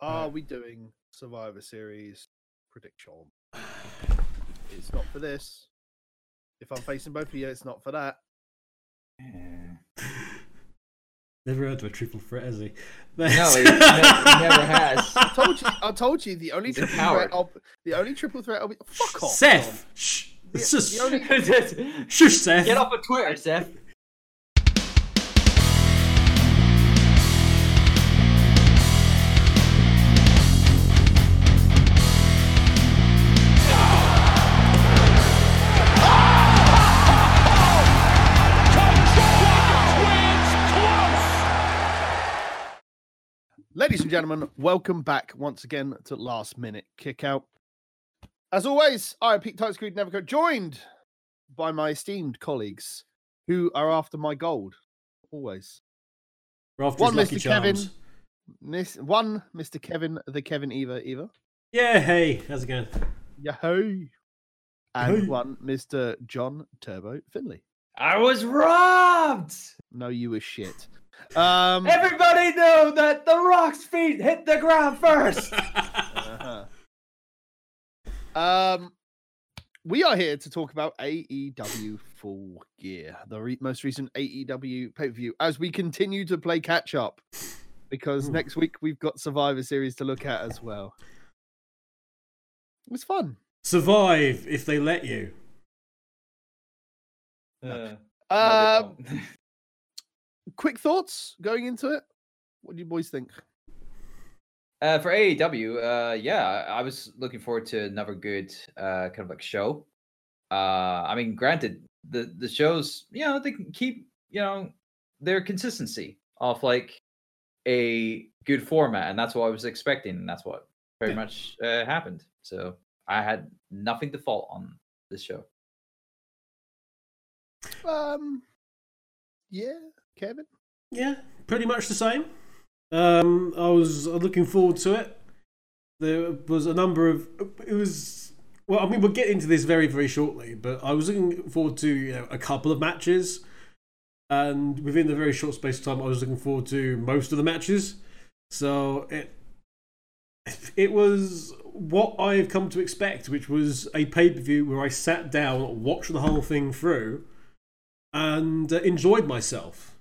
Uh, Are we doing Survivor Series prediction? It's not for this. If I'm facing both of you, it's not for that. Never heard of a triple threat, has he? No, he, ne- he never has. I told you. I told you the only He's triple threat. I'll, the only triple threat. I'll be fuck off. Seth! Shh! The- It's just- the only- Shush, Seth! Get off of Twitter, Seth. Ladies and gentlemen, welcome back once again to Last Minute Kickout. As always, I am Pete Tight Screwed Neverco, joined by my esteemed colleagues who are after my gold. Always. After One Mr. Kevin. charms. Miss one, Mr. Kevin, the Kevin Eva Eva. Yeah, hey, how's it going? Yahoo! And Hey. one, Mr. John Turbo Finley. I was robbed. No, you were shit. Um, Everybody knew that the Rock's feet hit the ground first. uh-huh. Um, we are here to talk about AEW Full Gear, the re- most recent AEW pay per view, as we continue to play catch up. Because Ooh. next week we've got Survivor Series to look at as well. It was fun. Survive if they let you. Uh, Um, quick thoughts going into it. What do you boys think? Uh, for AEW, uh, yeah, I was looking forward to another good uh, kind of like show. Uh, I mean, granted, the the shows, you know, they can keep, you know, their consistency of like a good format, and that's what I was expecting, and that's what very Yeah. much uh, happened. So I had nothing to fault on this show. Um, yeah, Kevin. Yeah, pretty much the same. Um, I was looking forward to it. There was a number of. It was. Well, I mean, we'll get into this very, very shortly, but I was looking forward to you know, a couple of matches. And within the very short space of time, I was looking forward to most of the matches. So it it was what I've come to expect, which was a pay per view where I sat down, watched the whole thing through, and uh, enjoyed myself.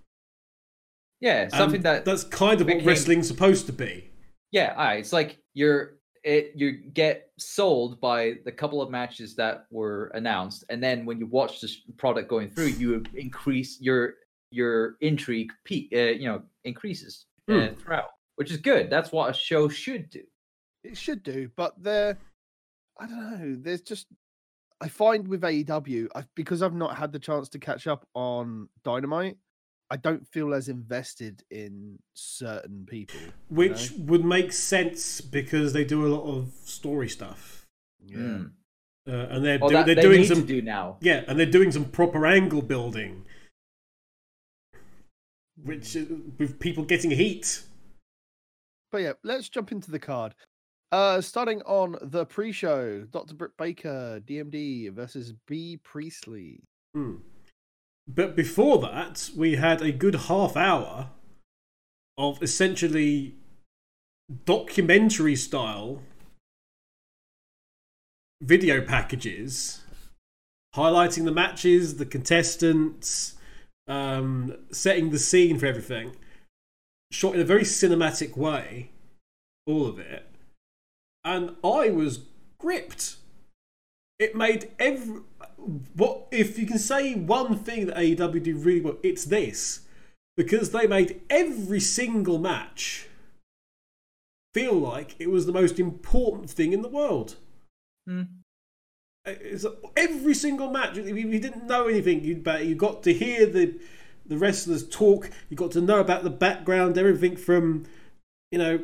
Yeah, something And that that's kind of what wrestling's supposed to be. Yeah, alright. It's like you're it you get sold by the couple of matches that were announced, and then when you watch this product going through, you increase your your intrigue peak, uh, you know, increases uh, Hmm. throughout, which is good. That's what a show should do. It should do, but there, I don't know. There's just I find with AEW I, because I've not had the chance to catch up on Dynamite. I don't feel as invested in certain people. you Which know? would make sense because they do a lot of story stuff. yeah. Mm. Uh, and they're, do- that they're they doing need some. to do now. Yeah, and they're doing some proper angle building. Which, uh, with people getting heat. But yeah, let's jump into the card. Uh, starting on the pre-show, Dr. Britt Baker, DMD versus Bea Priestley. Hmm. But before that, we had a good half hour of essentially documentary style video packages highlighting the matches, the contestants, um, setting the scene for everything. Shot in a very cinematic way, all of it. And I was gripped. It made every. What if you can say one thing that AEW do really well? It's this because they made every single match feel like it was the most important thing in the world. Hmm. It's every single match. If you didn't know anything, you but you got to hear the the wrestlers talk. You got to know about the background, everything from you know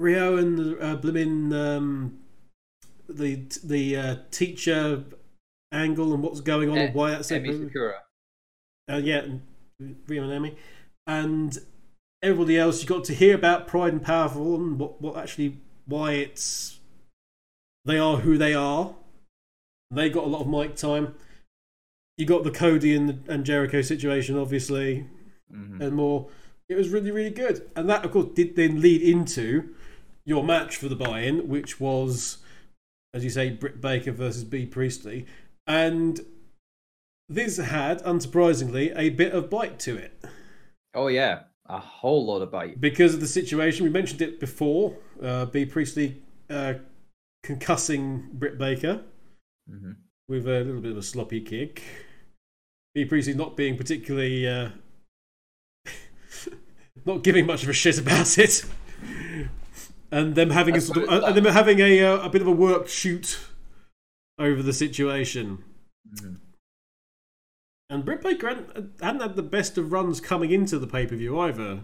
Riho and the uh, blimmin' um, the the uh, teacher angle and what's going on and why that's Sakura. uh, yeah, and Riho and Emi, and everybody else. You got to hear about Pride and Powerful and what, what actually why it's they are who they are. They got a lot of mic time. You got the Cody and, and Jericho situation, obviously, Mhm. and more. It was really, really good, and that, of course, did then lead into your match for the buy-in, which was, as you say, Britt Baker versus Bea Priestley, and this had, unsurprisingly, a bit of bite to it Oh yeah, a whole lot of bite. because of the situation. We mentioned it before. Uh, Bea Priestley uh, concussing Britt Baker hmm with a little bit of a sloppy kick. Bea Priestley not being particularly, uh, not giving much of a shit about it, and them having a sort of, and them having a uh, a bit of a worked shoot over the situation. hmm And Britt Baker hadn't, hadn't had the best of runs coming into the pay per view either.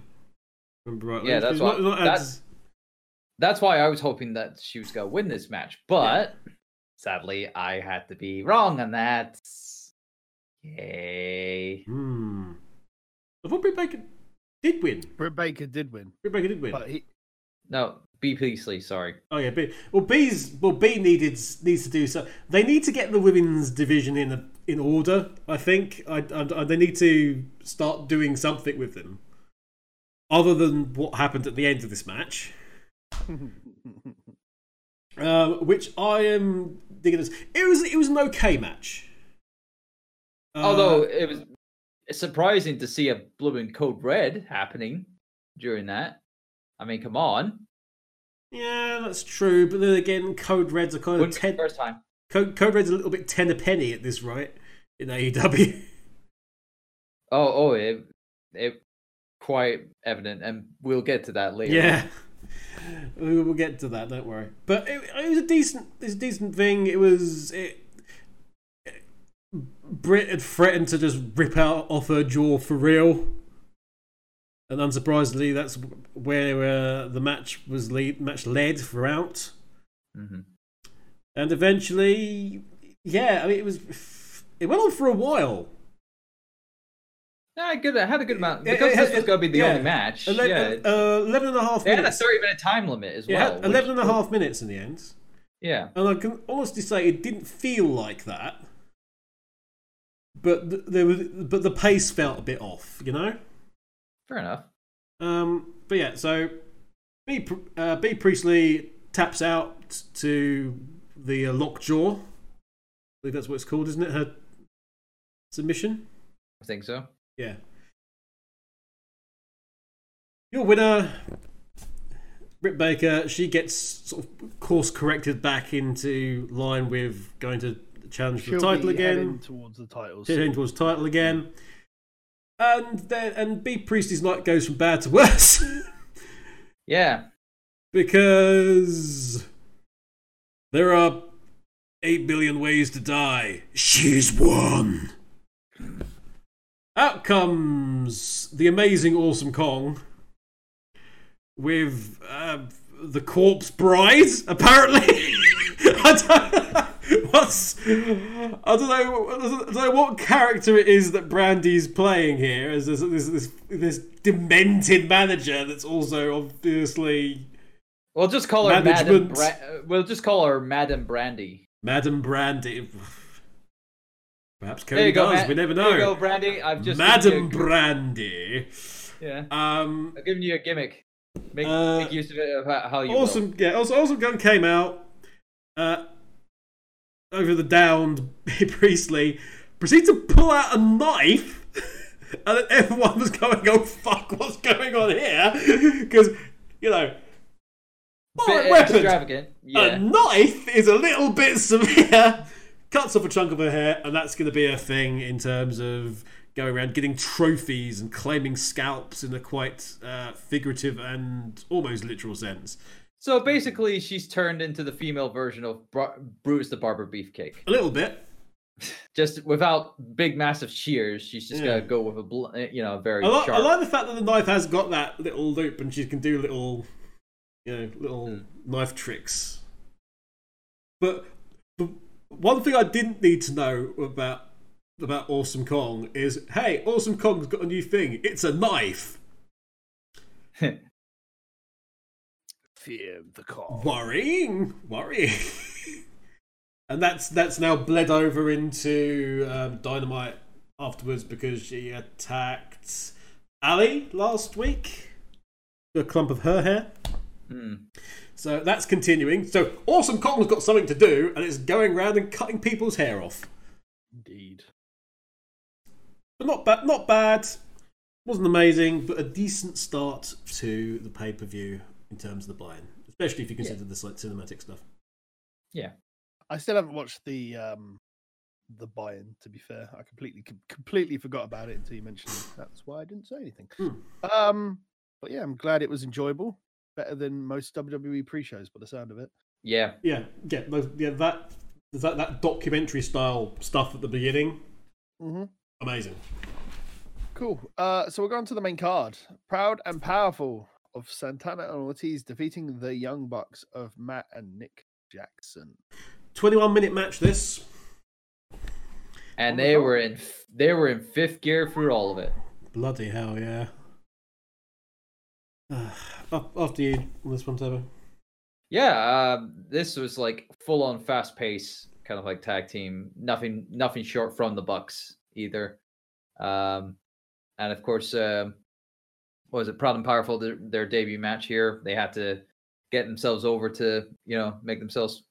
Remember rightly? Yeah, that's why- not- not had- that's- That's why I was hoping that she was gonna win this match, but sadly, I had to be wrong on that. Yay! Hmm. I thought Britt Baker did win. Britt Baker did win, Britt Baker did win. but he No, Bea Priestley. Sorry. Oh yeah, Bea. Well, Bea's well Bea needed needs to do so. They need to get the women's division in a, in order. I think. I, I, I- they need to start doing something with them, other than what happened at the end of this match, um, which I am digging. This. It was it was an okay match. Uh, Although it was surprising to see a blooming code red happening during that. I mean, come on. Yeah, that's true. But then again, Code Reds are kind of Wouldn't be the ten. first time. Code, Code Red's a little bit ten a penny at this right in AEW. Oh, oh, it, it quite evident, and we'll get to that later. Yeah, we will get to that. Don't worry. But it, it was a decent, it's a decent thing. It was. It, Britt had threatened to just rip out off her jaw for real, and unsurprisingly, that's where uh, the match was lead, match led throughout. hmm And eventually, yeah, I mean, it was. It went on for a while. Yeah, good. I had a good amount It- because it this was going to be the yeah. only match. Ele- yeah, uh, 11 and a half they had a thirty-minute time limit as It well. had which- 11 and a half minutes in the end. Yeah, And I can honestly say it didn't feel like that. But th- there was, but the pace felt a bit off, you know. Fair enough. Um, but yeah, so Bea, Pr- uh, Bea Priestley taps out to the uh, lockjaw. I believe that's what it's called, isn't it? Her submission. I think so. Yeah. Your winner, Britt Baker, she gets sort of course corrected back into line with going to challenge for she'll the title be heading again. towards the titles. She's heading towards title again. And then and Bea Priestley's night goes from bad to worse. Yeah, because there are eight billion ways to die. She's one. Out comes the amazing Awesome Kong with uh, the corpse bride, apparently. What's, I don't know. I don't know what character it is that Brandi's playing here as this this, this, this demented manager that's also obviously we'll just call her Madam. Management. Bra- uh, we'll just call her Madam Brandi. Madam Brandi. Perhaps Cody go, does. Ma- we never There you go. Brandi. I've just Madam you Brandi. yeah, Um, I've given you a gimmick. Make, Uh, make use of it of how you will. awesome. Yeah, also, Awesome Kong came out. Uh, over the downed Priestley, proceeded to pull out a knife, and then everyone was going, "Oh fuck, what's going on here?" Because you know, Bit weapons. extravagant. A knife is a little bit severe. Cuts off a chunk of her hair, and that's going to be a thing in terms of going around getting trophies and claiming scalps in a quite uh, figurative and almost literal sense. So basically, she's turned into the female version of Bru- Bruce the Barber Beefcake. A little bit. Just without big, massive shears, she's just Yeah. gonna go with a bl- eh, you know very I, li- I like the fact that the knife has got that little loop, and she can do little, you know, little Mm. knife tricks. But the one thing I didn't need to know about about Awesome Kong is, hey, Awesome Kong's got a new thing. It's a knife. Fear the call. Worrying, worrying. and that's that's now bled over into um, Dynamite afterwards because she attacked Allie last week. A clump of her hair. Hmm. So that's continuing. So Awesome Kong's got something to do, and it's going around and cutting people's hair off. Indeed. But not bad. Not bad. Wasn't amazing, but a decent start to the pay per view in terms of the buy-in, especially if you consider this like cinematic stuff. Yeah. I still haven't watched the um the buy-in. To be fair, I completely com- completely forgot about it until you mentioned it. That's why I didn't say anything. Hmm. Um, but yeah, I'm glad it was enjoyable. Better than most WWE pre-shows, by the sound of it. Yeah. Yeah, yeah, those- yeah. That that that documentary style stuff at the beginning, Mm-hmm. amazing. Cool. Uh, so we're going to the main card. Proud and powerful of Santana and Ortiz defeating the Young Bucks of Matt and Nick Jackson. Twenty-one minute match. This And Oh they God. were in they were in fifth gear through all of it. bloody hell, yeah. Up after you on this one, Tabo. Yeah, um, this was like full on fast pace, kind of like tag team. Nothing, nothing short from the Bucks either. Um, and of course, um, what was it? Proud and powerful. Their, their debut match here. They had to get themselves over to you know make themselves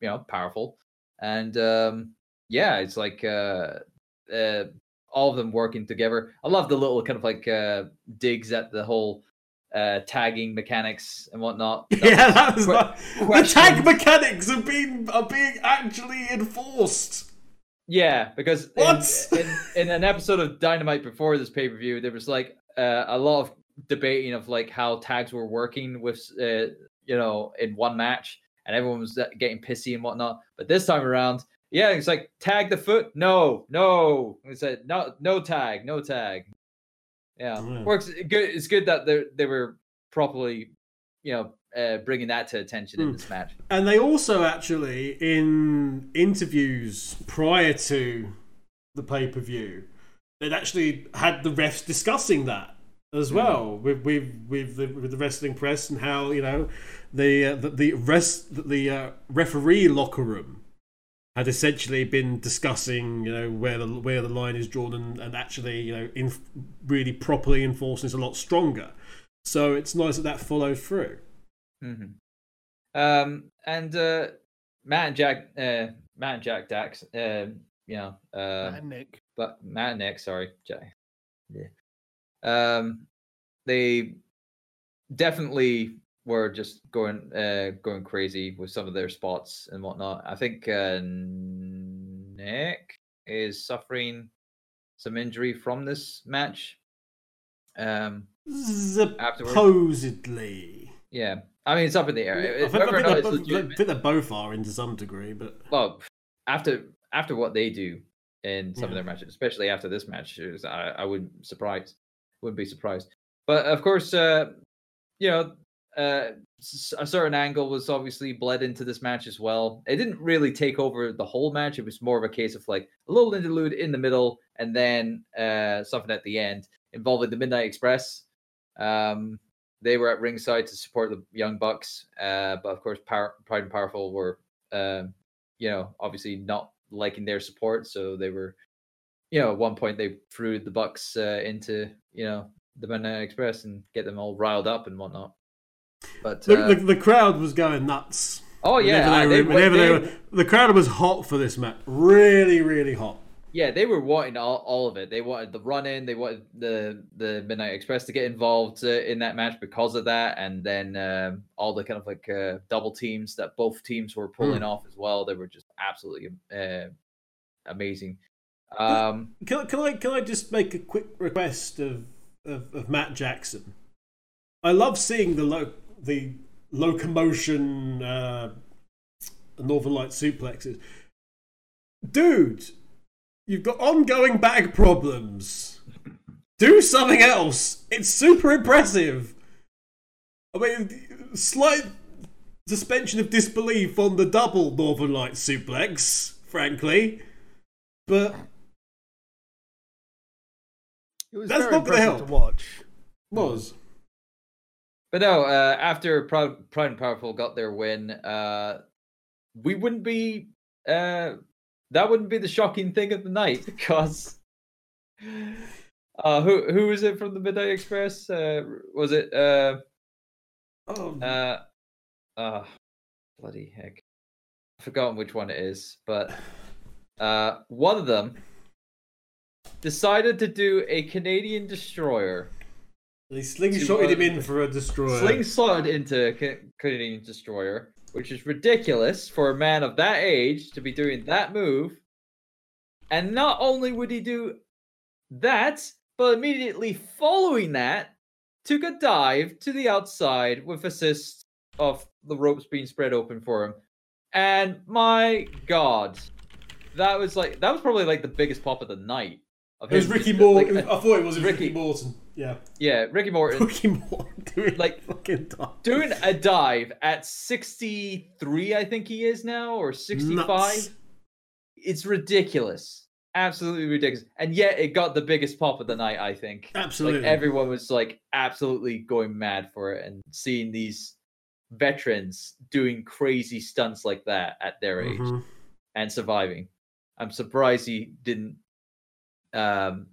you know powerful. And um, yeah, it's like uh, uh, all of them working together. I love the little kind of like uh, digs at the whole uh, tagging mechanics and whatnot. That Yeah, that was like, the tag mechanics are being are being actually enforced. Yeah, because What? In, in, in an episode of Dynamite before this pay per view, there was like uh, a lot of debating of like how tags were working with uh, you know in one match, and everyone was uh, getting pissy and whatnot. But this time around, yeah, it's like tag the foot, no, no. It said no, no tag, no tag. Yeah, Yeah. works good. It's good that they they were properly, you know, uh, bringing that to attention in Hmm. this match. And they also actually, in interviews prior to the pay per view, they'd actually had the refs discussing that as well with with with the, with the wrestling press and how you know the uh, the the rest the uh, referee locker room had essentially been discussing you know where the where the line is drawn and, and actually you know in really properly enforcing is a lot stronger. So it's nice that that followed through. hmm Um, and uh, Matt and Jack, uh, Matt and Jack Dax, uh, you know, uh, and Nick. but Matt and Nick, sorry, Jack. Yeah. Um, they definitely were just going, uh, going crazy with some of their spots and whatnot. I think uh, Nick is suffering some injury from this match. Um, Supposedly. yeah, I mean, it's up in the air. I think, I think both- I think they both are in to some degree, but well after after what they do in some of their matches especially after this match i, I wouldn't surprise wouldn't be surprised. But of course uh you know uh a certain angle was obviously bled into this match as well. It didn't really take over the whole match. It was more of a case of like a little interlude in the middle and then uh something at the end involving the midnight express. Um they were at ringside to support the young bucks uh but of course Power, pride and powerful were um you know, obviously not liking their support. So they were, you know, at one point they threw the Bucks uh, into, you know, the Midnight Express and get them all riled up and whatnot. But the, uh, the, the crowd was going nuts. oh yeah, whenever they whenever they they- were, the crowd was hot for this match. Really, really hot. yeah, they were wanting all, all of it. They wanted the run in. They wanted the the Midnight Express to get involved uh, in that match because of that, and then um, all the kind of like uh, double teams that both teams were pulling off as well. They were just absolutely uh, amazing. Um, Can, I- can I can I just make a quick request of, of, of Matt Jackson? I love seeing the lo- the locomotion uh, Northern Light suplexes. Dude, you've got ongoing back problems. Do something else. It's super impressive. I mean, slight suspension of disbelief on the double Northern Light suplex, frankly. But It was That's very not gonna help. to watch. was. But no, uh, after Proud, Proud and Powerful got their win, uh, we wouldn't be. Uh, that wouldn't be the shocking thing of the night because. Uh, who who was it from the Midnight Express? Uh, was it uh, Oh, Uh, uh, bloody heck. I've forgotten which one it is, but uh, one of them decided to do a Canadian destroyer, they slingshotted him in for a destroyer. slingshotted into a Ca- Canadian destroyer, which is ridiculous for a man of that age to be doing that move. And not only would he do that, but immediately following that, took a dive to the outside with assist of the ropes being spread open for him. And my god, that was like that was probably like the biggest pop of the night. Of It was Ricky just, Morton. like, I thought it was Ricky, Ricky- Morton. Yeah, yeah, Ricky Morton Ricky Morton doing Like, fucking dive. doing a dive at 63, I think he is now, or 65. Nuts. It's ridiculous. Absolutely ridiculous. And yet it got the biggest pop of the night, I think. Absolutely. Like everyone was like absolutely going mad for it and seeing these veterans doing crazy stunts like that at their age Mhm. and surviving. I'm surprised he didn't um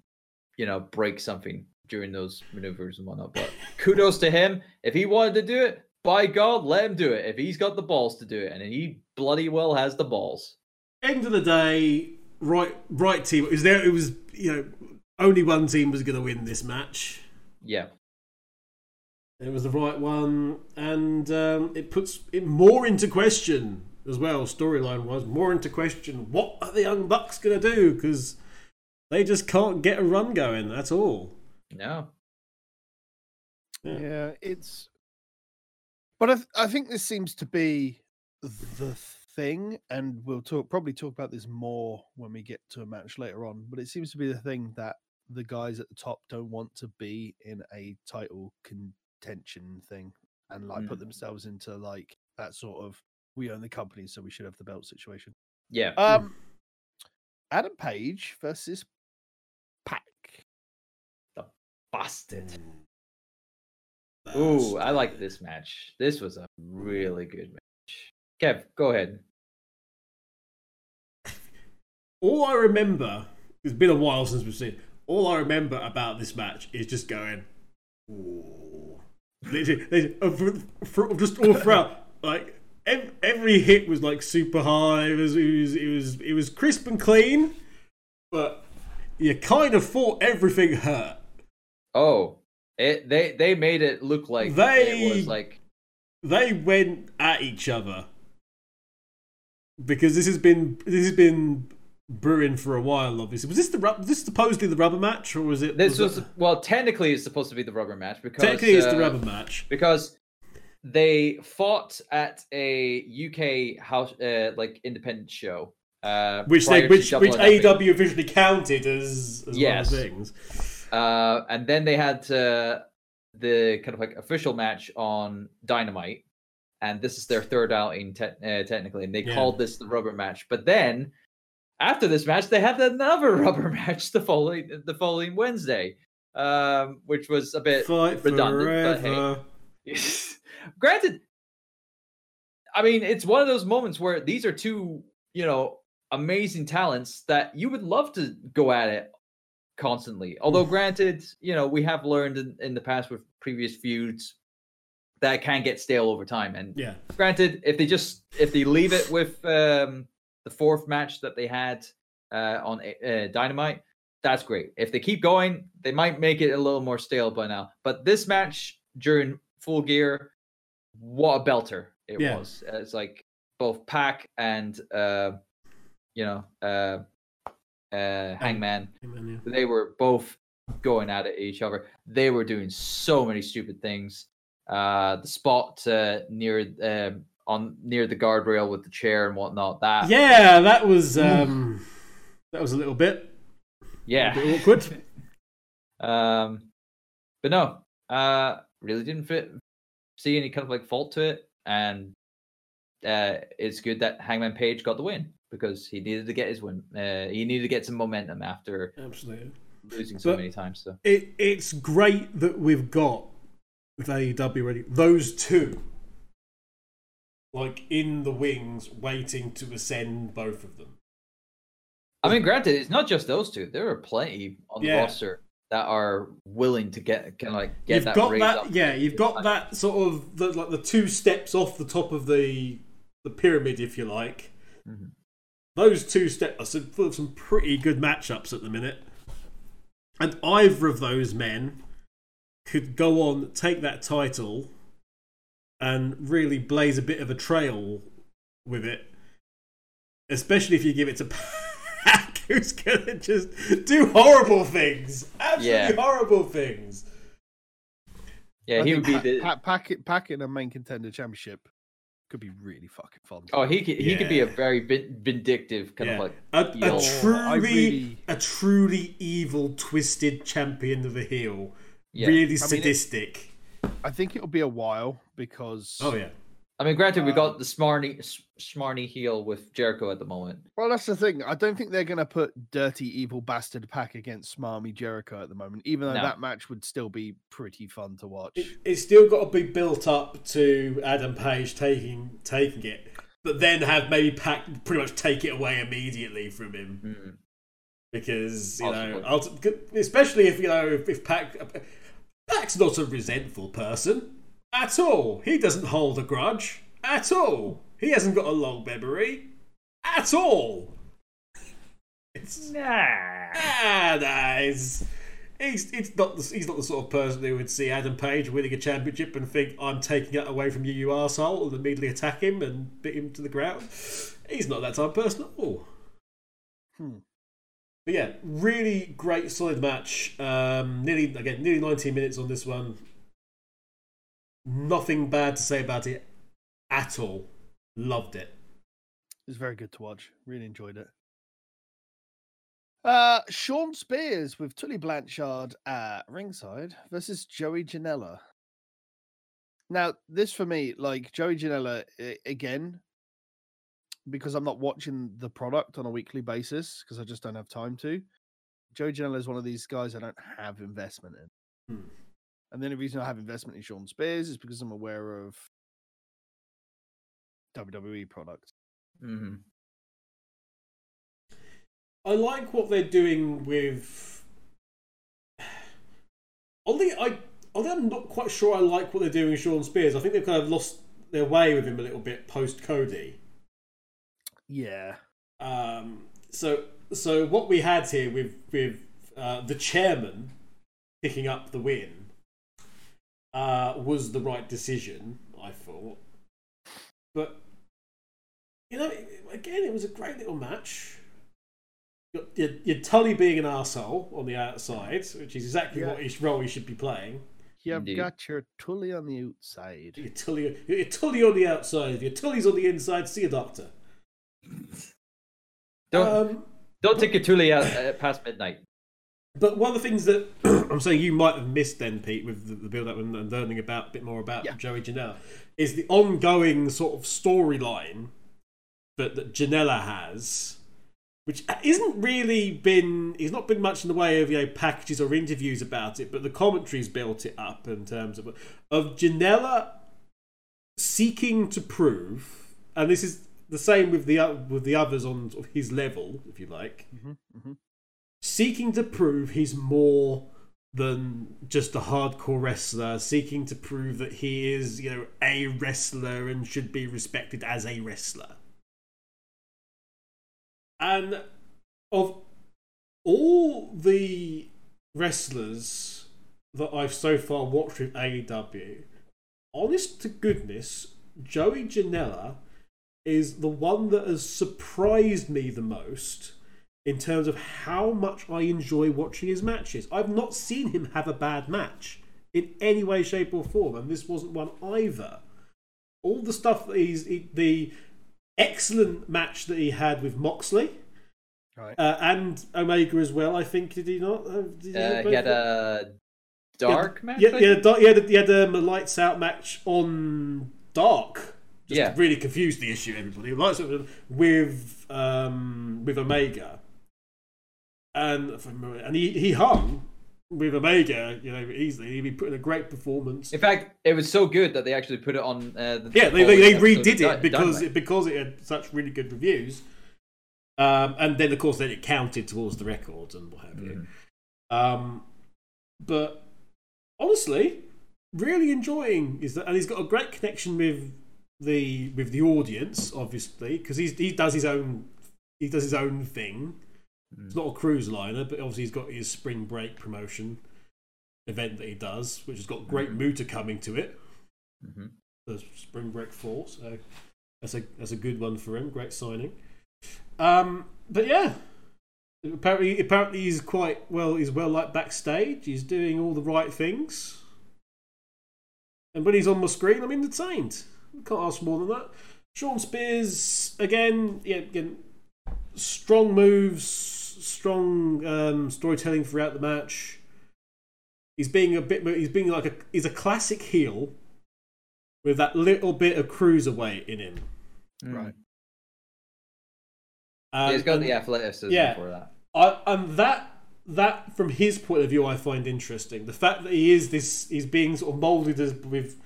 you know break something during those maneuvers and whatnot. But kudos to him. If he wanted to do it, by God, let him do it. If he's got the balls to do it, and he bloody well has the balls. End of the day, right, right team. It was there. It was you know only one team was going to win this match. Yeah. It was the right one, and um, it puts it more into question as well. Storyline wise, more into question. What are the Young Bucks going to do? Because they just can't get a run going. That's all. No. Yeah. Yeah, it's. But I, th- I think this seems to be the thing, and we'll talk probably talk about this more when we get to a match later on. But it seems to be the thing that the guys at the top don't want to be in a title contention thing and like put Mm. themselves into like that sort of we own the company, so we should have the belt situation. Yeah. Um, Adam Page versus Pac. Busted. Ooh, I like this match. This was a really good match. Kev, go ahead. All I remember, it's been a while since we've seen. All I remember about this match is just going, ooh. Literally, literally, uh, for- just all throughout, like ev- every hit was like super high. It was, it was, it was, it was crisp and clean, but you kind of thought everything hurt. Oh, it they they made it look like it They- was like They went at each other because this has been this has been brewing for a while. Obviously, was this the was this supposedly the rubber match or was it? this was it- well technically it's supposed to be the rubber match because technically it's the uh, rubber match. because they fought at a UK house uh, like independent show. Uh, Which they which which. AEW officially counted as, as Yes. one of the things. Uh, and then they had uh, the kind of like official match on Dynamite, and this is their third outing te- uh, technically, and they Yeah. called this the rubber match. But then after this match, they had another rubber match the following the following Wednesday, um, which was a bit Fight redundant, but hey. Granted, I mean, it's one of those moments where these are two, you know, amazing talents that you would love to go at it constantly. Although, granted, you know, we have learned in, in the past with previous feuds that it can get stale over time. And Yeah, granted, if they just if they leave it with um, the fourth match that they had uh, on uh, Dynamite, that's great. If they keep going, they might make it a little more stale by now. But this match during Full Gear, what a belter it Yeah. was! It's like both Pac and uh, you know uh, uh, Hangman. Amen, They were both going at it each other. They were doing so many stupid things. Uh, the spot uh, near um, on near the guardrail with the chair and whatnot. That yeah. that was um, that was a little bit, yeah. a bit awkward. Um, but no, uh, really didn't fit, see any kind of like fault to it, and uh, it's good that Hangman Page got the win because he needed to get his win. Uh, he needed to get some momentum after Absolutely. losing so But- many times. So It it's great that we've got with AEW ready those two, like in the wings, waiting to ascend both of them. I mean, granted, it's not just those two. There are plenty on the Yeah. roster that are willing to get kind of like get you've that got that, yeah. You've got that sort of the, like the two steps off the top of the the pyramid, if you like. Mhm. Those two steps are some, full of some pretty good matchups at the minute, and either of those men could go on take that title and really blaze a bit of a trail with it. Especially if you give it to Pac, who's gonna just do horrible things, absolutely Yeah. horrible things. Yeah, I he would be Pa- the. Pa- Pac, Pac in a main contender championship could be really fucking fun. Oh, he could he could be a very vindictive kind Yeah. of like. a, a oh, truly, really- a truly evil, twisted champion of the heel. Yeah. Really I mean, it- sadistic. I think it'll be a while because. oh yeah. I mean, granted, we Uh, got the smarmy s- smarmy heel with Jericho at the moment. Well, that's the thing. I don't think they're going to put dirty, evil bastard Pac against Smarmy Jericho at the moment, even though No. that match would still be pretty fun to watch. It, it's still got to be built up to Adam Page taking taking it, but then have maybe Pac pretty much take it away immediately from him Mm. because you know, Possibly. ulti- especially if you know if, if Pac Pac's not a resentful person at all. He doesn't hold a grudge at all. He hasn't got a long memory at all. It's Ah, nice. He's, it's not the, he's not the sort of person who would see Adam Page winning a championship and think, I'm taking it away from you, you arsehole, and immediately attack him and beat him to the ground. He's not that type of person at all. Hmm. But yeah, really great, solid match. Um, nearly again, nearly 19 minutes on this one. Nothing bad to say about it at all. Loved it. It was very good to watch. Really enjoyed it. Uh, Shawn Spears with Tully Blanchard at ringside versus Joey Janela. Now, this for me, like Joey Janela, again, because I'm not watching the product on a weekly basis because I just don't have time to. Joey Janela is one of these guys I don't have investment in. Hmm. And the only reason I have investment in Shawn Spears is because I'm aware of WWE products. hmm I like what they're doing with. Although I, although I'm not quite sure I like what they're doing with Shawn Spears. I think they've kind of lost their way with him a little bit post Cody. Yeah. Um, so, so what we had here with with uh, the chairman picking up the win uh, was the right decision, I thought. But you know, again, it was a great little match. Your, your, your Tully being an arsehole on the outside, which is exactly Yeah. what his role he should be playing. You've Indeed. got your Tully on the outside. Your Tully, your Tully on the outside, your Tully's on the inside. See a doctor. Don't Um, don't take your Tully out uh, past midnight. But one of the things that I'm saying you might have missed then, Pete, with the, the build up and, and learning about a bit more about Yeah. Joey Janela, is the ongoing sort of storyline that, that Janela has, which isn't really been, he's not been much in the way of you know packages or interviews about it, but the commentary's built it up in terms of of Janela seeking to prove, and this is the same with the with the others on sort of his level, if you like Mm-hmm, mm-hmm. seeking to prove he's more than just a hardcore wrestler, seeking to prove that he is, you know, a wrestler and should be respected as a wrestler. And of all the wrestlers that I've so far watched with AEW, honest to goodness, Joey Janela is the one that has surprised me the most in terms of how much I enjoy watching his matches. I've not seen him have a bad match in any way, shape, or form, and this wasn't one either. All the stuff that he's he, the excellent match that he had with Moxley Right. uh, and Omega as well. I think did he not? Uh, did he have Uh, he had a dark match. Yeah, I yeah, think? da- he had, a- he had um, a lights out match on Dark. Just Yeah. really confused the issue. Everybody lights out with um, with Omega, and if I remember- and he, he hung with Omega. You know, easily. He'd be putting a great performance. In fact, it was so good that they actually put it on. Uh, the Yeah, they, they, they redid it because it, because it had such really good reviews. Um, and then of course then it counted towards the records and what have you. Mhm. Um, but honestly, really enjoying is that, and he's got a great connection with the with the audience, obviously, because he he does his own he does his own thing. It's not a cruise liner, but obviously he's got his spring break promotion event that he does, which has got great Mhm. Muta coming to it. Mhm. The spring break four, so that's a that's a good one for him. Great signing. Um, but yeah, apparently apparently he's quite well. He's well liked backstage. He's doing all the right things, and when he's on the screen, I'm entertained. Can't ask more than that. Shawn Spears again. Yeah, again, strong moves, strong um, storytelling throughout the match. He's being a bit. He's being like a. He's a classic heel with that little bit of cruiserweight in him. Mm. Right. Um, he's got and- the athleticism yeah. for that. I, and that that from his point of view, I find interesting. The fact that he is this, he's being sort of molded as with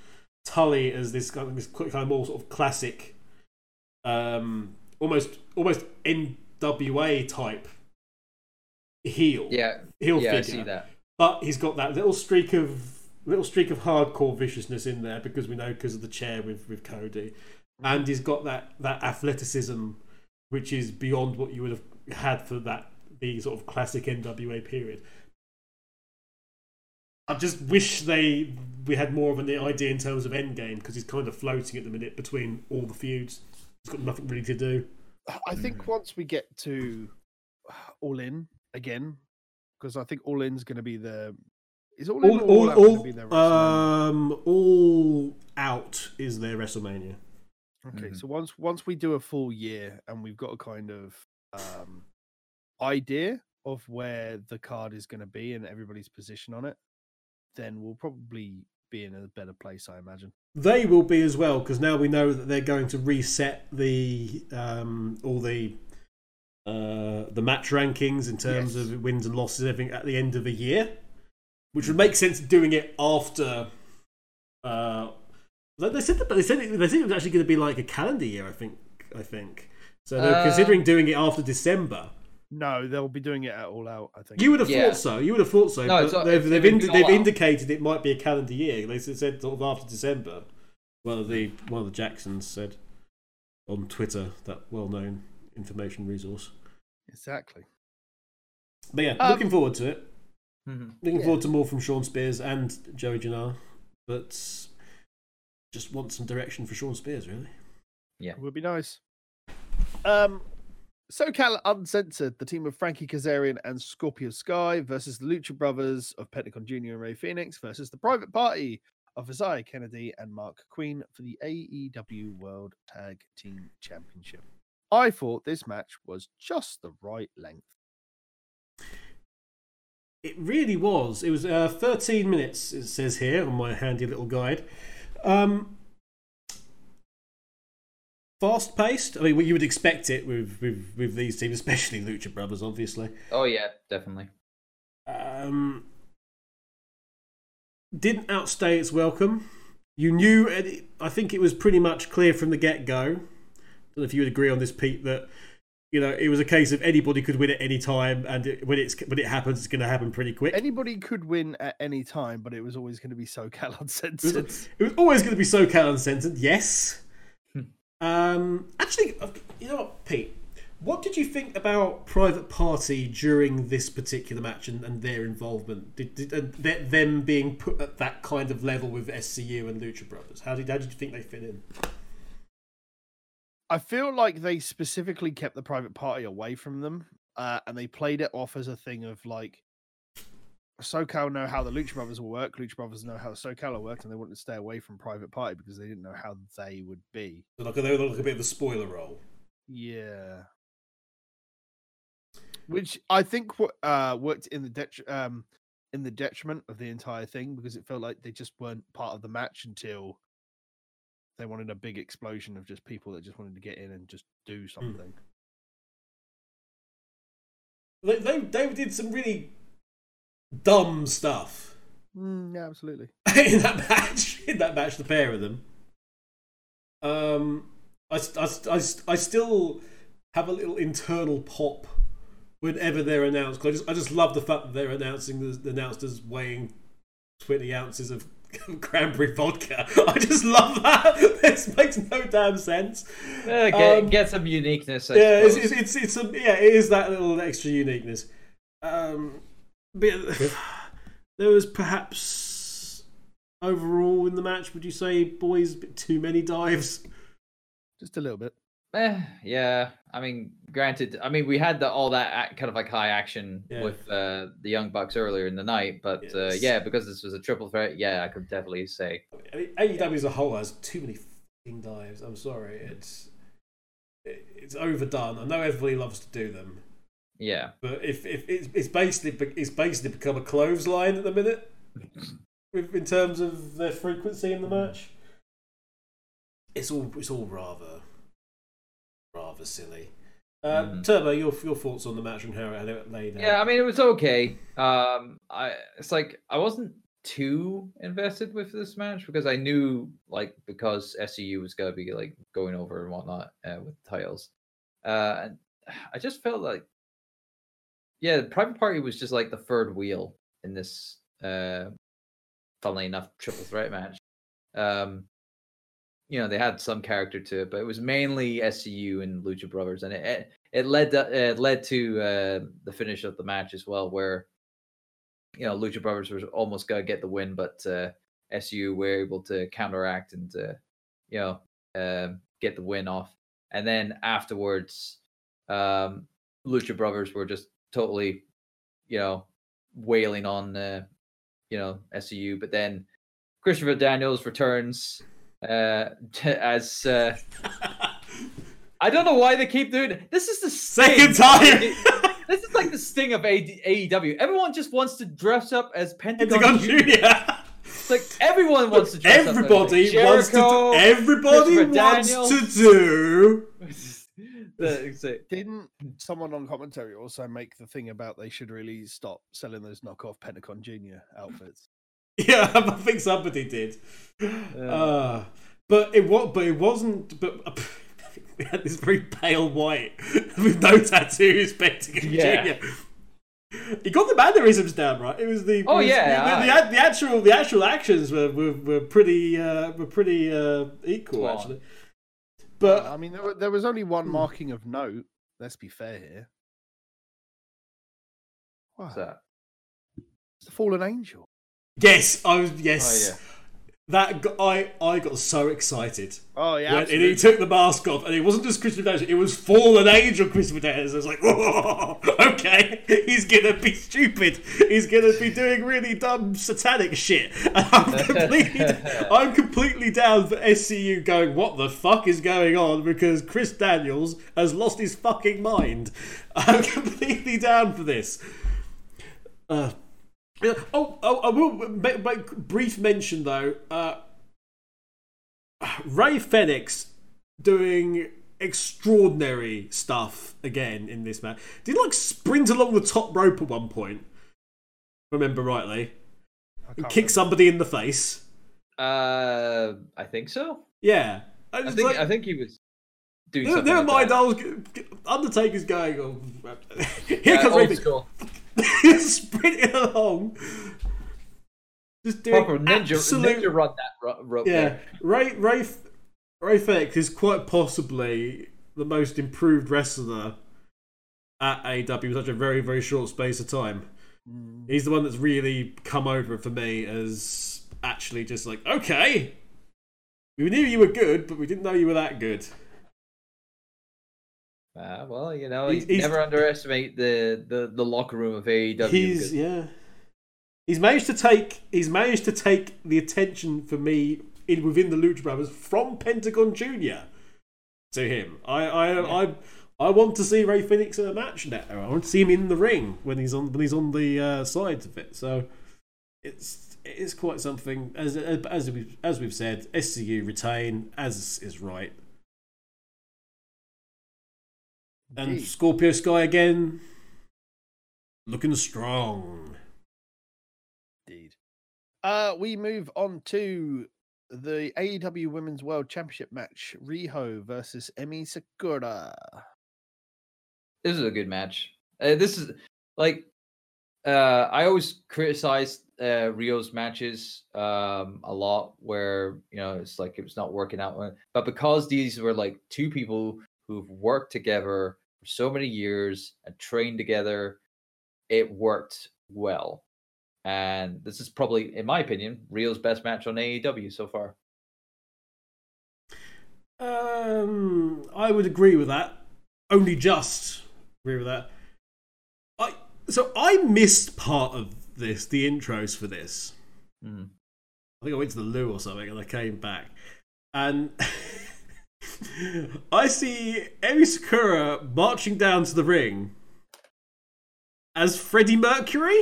Tully as this kind of this kind of more sort of classic, um, almost almost NWA type heel Yeah, heel yeah, I figure. see that. But he's got that little streak of little streak of hardcore viciousness in there because we know because of the chair with with Cody, and he's got that that athleticism, which is beyond what you would have had for that the sort of classic NWA period. I just wish they we had more of an idea in terms of Endgame because he's kind of floating at the minute between all the feuds. He's got nothing really to do. I think Mhm. once we get to All In again, because I think All In's going to be the is All In All, all, all, be their um, all out is their WrestleMania. Okay, Mhm. so once once we do a full year and we've got a kind of um, idea of where the card is going to be and everybody's position on it, then we'll probably be in a better place, I imagine. They will be as well because now we know that they're going to reset the um, all the uh, the match rankings in terms Yes. of wins and losses, and everything at the end of the year, which would make sense doing it after. Uh, they they said that, but they said it, they said it was actually going to be like a calendar year. I think. I think so. They're Uh, considering doing it after December. No, they'll be doing it at All Out. I think You would have Yeah. thought so. You would have thought so. No, but it's not- they've it they've, indi- they've indicated it might be a calendar year. They said said sort of after December. One of the one of the Jacksons said on Twitter that well known information resource. exactly. But yeah, Um, looking forward to it. Mhm. Looking yeah. forward to more from Shawn Spears and Joey Janela. But just want some direction for Shawn Spears, really. Yeah, it would be nice. Um, SoCal Uncensored, the team of Frankie Kazarian and Scorpio Sky versus the Lucha Brothers of Pentagon Jr. and Rey Fénix versus the Private Party of Isiah Kassidy and Marq Quen for the AEW World Tag Team Championship. I thought this match was just the right length. It really was. It was uh, 13 minutes, it says here on my handy little guide. Um, fast paced. I mean, well, you would expect it with, with, with these teams, especially Lucha Brothers, obviously. Oh yeah, definitely. Um, didn't outstay its welcome. You knew, I think it was pretty much clear from the get go. Don't know if you would agree on this, Pete, that you know it was a case of anybody could win at any time, and it, when it's when it happens, it's going to happen pretty quick. Anybody could win at any time, but it was always going to be SoCal Uncensored. It was always going to be SoCal uncensored, yes. Hmm. um, actually, uh, you know what, Pete? What did you think about Private Party during this particular match and, and their involvement? Did, did and th- them being put at that kind of level with SCU and Lucha Brothers? How did how did you think they fit in? I feel like they specifically kept the private party away from them, uh, and they played it off as a thing of like, SoCal know how the Lucha Brothers will work. Lucha Brothers know how SoCal will work, and they wanted to stay away from private party because they didn't know how they would be. So like they were like a bit of a spoiler role. Yeah, which I think wo- uh, worked in the det- um, in the detriment of the entire thing because it felt like they just weren't part of the match until they wanted a big explosion of just people that just wanted to get in and just do something. They, they they did some really dumb stuff. Mm, yeah, absolutely. in that match, in that match, the pair of them. Um, I, I, I, I still have a little internal pop whenever they're announced. 'cause I just I just love the fact that they're announcing the, the announced as weighing twenty ounces of cranberry vodka. I just love that. this makes no damn sense. Uh, get, Um, get some uniqueness. I yeah, it's, suppose. it's it's it's a, yeah, it is that little extra uniqueness. Um, but there was perhaps overall in the match. Would you say, boys, a bit too many dives? Just a little bit. Eh, yeah, I mean, granted, I mean, we had the, all that kind of like high action Yeah. with uh, the Young Bucks earlier in the night, but uh, yeah, because this was a triple threat, yeah, I could definitely say. I mean, AEW as a whole has too many fucking dives. I'm sorry, it's it's overdone. I know everybody loves to do them, Yeah, but if if it's, it's basically it's basically become a clothesline at the minute, in terms of their frequency in the match, it's all it's all rather rather silly. Uh, Mhm. Turbo, your your thoughts on the match and how it, how it laid out? yeah, I mean, it was okay. Um, I it's like I wasn't too invested with this match because I knew like because SCU was gonna be like going over and whatnot uh, with titles, uh, and I just felt like yeah, Private Party was just like the third wheel in this. Uh, funnily enough, triple threat match. Um, you know, they had some character to it, but it was mainly SCU and Lucha Brothers, and it it, led to, it led to uh, the finish of the match as well, where you know Lucha Brothers was almost gonna get the win, but uh, SCU were able to counteract and uh, you know um, get the win off, and then afterwards, um, Lucha Brothers were just totally, you know, wailing on uh, you know SCU, but then Christopher Daniels returns uh as uh I don't know why they keep doing it. This is the Second time. this is like the sting of AD- AEW. Everyone just wants to dress up as Pentagon, Pentagon Junior. Junior. It's like everyone wants to dress Everybody up wants to. Do, everybody wants Daniels. to do. the, Didn't someone on commentary also make the thing about they should really stop selling those knockoff Pentagon Junior outfits? Yeah, I think somebody did. Uh, but it was, but it wasn't. But we had this very pale white with no tattoos, Pentagon Yeah. Junior. He got the mannerisms down right. It was the Oh, was- yeah, the, the, the actual the actual actions were were, were pretty uh, were pretty uh, equal Spot on. actually. But I mean, there, wa- there was only one Hmm. marking of note. Let's be fair here. Wow, what's that? it's the fallen angel. Yes, I was yes. Oh, yeah. That got, I I got so excited. Oh yeah, when, and he took the mask off, and it wasn't just Christopher Daniels; it was fallen angel Christopher Daniels. I was like, "Whoa, okay, he's gonna be stupid. He's gonna be doing really dumb satanic shit." And I'm completely, I'm completely down for SCU going, "What the fuck is going on?" Because Chris Daniels has lost his fucking mind. I'm completely down for this. Uh, Oh, oh, I will make, make brief mention though. Uh, Rey Fénix doing extraordinary stuff again in this match. Did he, like sprint along the top rope at one point? Remember rightly, and kick remember. somebody in the face. Uh, I think so. Yeah, I It's think like- I think he was doing never, something. never like mind. that. I was Undertaker's going. Oh, here Yeah, comes old Ray school. Sprinting along. Just doing Proper ninja, absolute ninja run that ro- rope Yeah. Rey Rey Rey Fénix is quite possibly the most improved wrestler at AEW in such a very very short space of time. Mm. He's the one that's really come over for me as actually just like okay, we knew you were good, but we didn't know you were that good. Uh, well, you know, He's- you he's- never underestimate the, the, the locker room of AEW. He's yeah. He's managed to take he's managed to take the attention for me in within the Lucha Brothers from Pentagon Junior to him. I I Yeah. I I want to see Rey Fénix in a match now. I want to see him in the ring when he's on when he's on the uh, sides of it. So it's it is quite something as as we as we've said. SCU retain as is right. And Indeed. Scorpio Sky again, looking strong. Indeed. Uh, we move on to the AEW Women's World Championship match: Riho versus Emi Sakura. This is a good match. Uh, this is like uh, I always criticize uh, Riho's matches um, a lot, where you know it's like it was not working out. But because these were like two people who've worked together for so many years and trained together, it worked well. And this is probably, in my opinion, Riho's best match on AEW so far. Um, I would agree with that. Only just agree with that. I so I missed part of this, the intros for this. Mm. I think I went to the loo or something, and I came back, and I see Emi Sakura marching down to the ring as Freddie Mercury.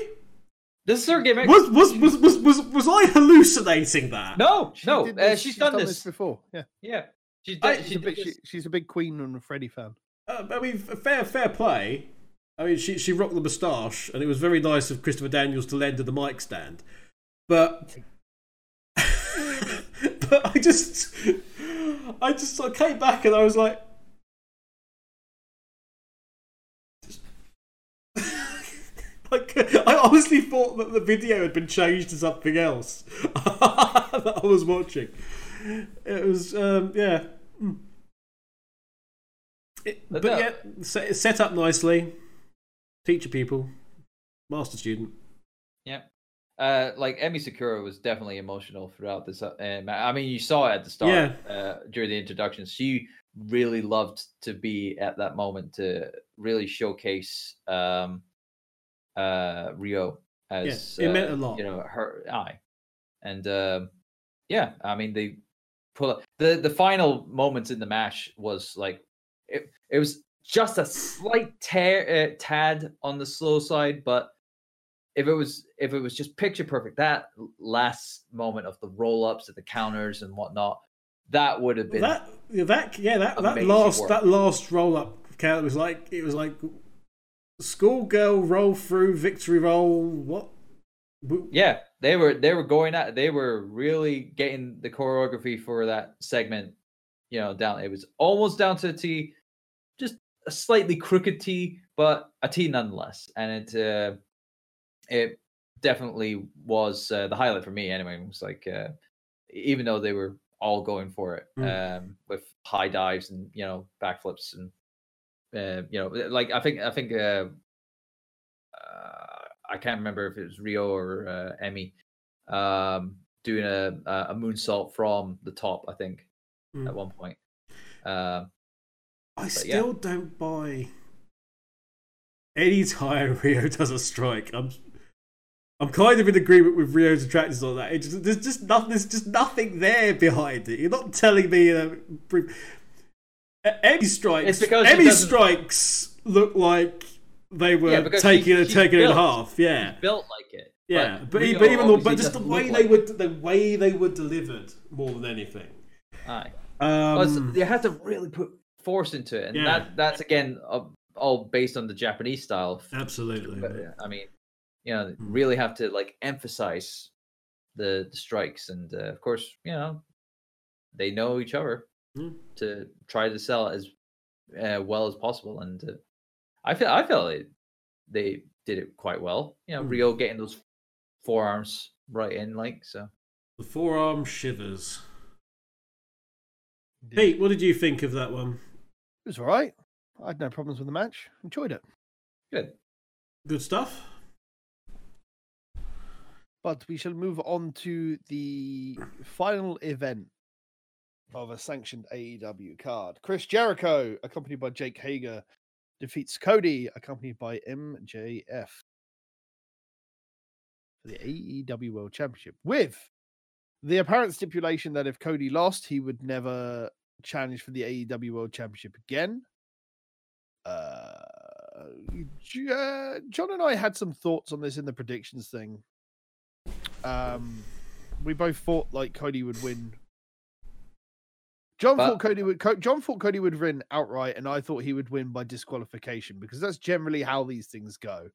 This is her gimmick. Was was was was was, was I hallucinating that? No, She no, did uh, this- she's, done, this. before. Yeah, Yeah, she's I- done. she's she a big, she, she's a big Queen and a Freddie fan. Uh, I mean, fair fair play. I mean, she she rocked the moustache, and it was very nice of Christopher Daniels to lend her the mic stand. But but I just I just I came back and I was like. Like, I honestly thought that the video had been changed to something else that I was watching. It was, um, yeah. Mm. It, But but yeah, set, set up nicely. Teacher people, master student. Yeah. Uh, like Emi Sakura was definitely emotional throughout this. Uh, uh, I mean, you saw it at the start Yeah. uh, during the introduction. She really loved to be at that moment to really showcase um, uh, Riho as it meant uh, a lot. You know, her eye, and um, yeah, I mean they pull up the the final moments in the match was like it. It was just a slight tear, uh, tad on the slow side, but if it was if it was just picture perfect, that last moment of the roll ups and the counters and whatnot, that would have been That that yeah that, that last work. that last roll up count was like it was like schoolgirl roll through victory roll. What? Yeah. They were they were going at they were really getting the choreography for that segment, you know, down. It was almost down to a T, just a slightly crooked T, but a T nonetheless. And it uh, it definitely was uh, the highlight for me. Anyway, it was like uh, even though they were all going for it um, with high dives and you know backflips and uh, you know like I think I think uh, uh, I can't remember if it was Riho or uh, Emi um, doing a a moonsault from the top. I think Mm. at one point. Um, I yeah. still don't buy any time Riho does a strike. I'm I'm kind of in agreement with Riho's attractors on that. Just, there's just nothing. There's just nothing there behind it. You're not telling me. You know, Emi strikes. Emi strikes look like they were Yeah, taking she- it, taking it in half. Yeah, built like it. yeah. But, Rio but even though, but just the way they like were, the way they were delivered more than anything. it. Aye. Well, Um, you have to really put force into it, and Yeah. that that's again uh, all based on the Japanese style. absolutely. But uh, I mean, you know, Mm. really have to like emphasize the, the strikes, and uh, of course, you know, they know each other Mm. to try to sell as uh, well as possible. And uh, I feel I feel it, they did it quite well. You know, Mm. Riho getting those forearms right in, like so. The forearm shivers. Pete, what did you think of that one? It was all right. I had no problems with the match. Enjoyed it. Good. Good stuff. But we shall move on to the final event of a sanctioned AEW card. Chris Jericho, accompanied by Jake Hager, defeats Cody, accompanied by MJF for the AEW World Championship, with the apparent stipulation that if Cody lost, he would never challenge for the AEW World Championship again. Uh, uh, John and I had some thoughts on this in the predictions thing. Um, we both thought like Cody would win. John But- thought Cody would. Co- John thought Cody would win outright, and I thought he would win by disqualification because that's generally how these things go.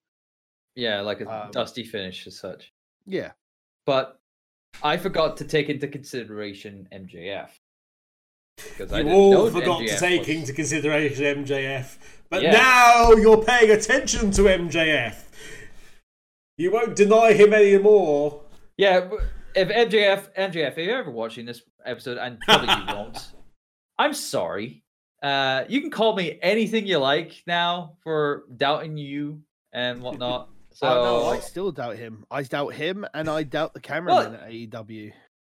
Yeah, like a Um, dusty finish as such. Yeah, But I forgot to take into consideration MJF. Because You didn't all know forgot to take was- into consideration MJF But Yeah. now you're paying attention to MJF. You won't deny him anymore. Yeah, if MJF, MJF, if you're ever watching this episode, and probably you won't, I'm sorry. Uh, you can call me anything you like now for doubting you and whatnot. So oh, no, I still doubt him. I doubt him, and I doubt the cameraman at E AEW.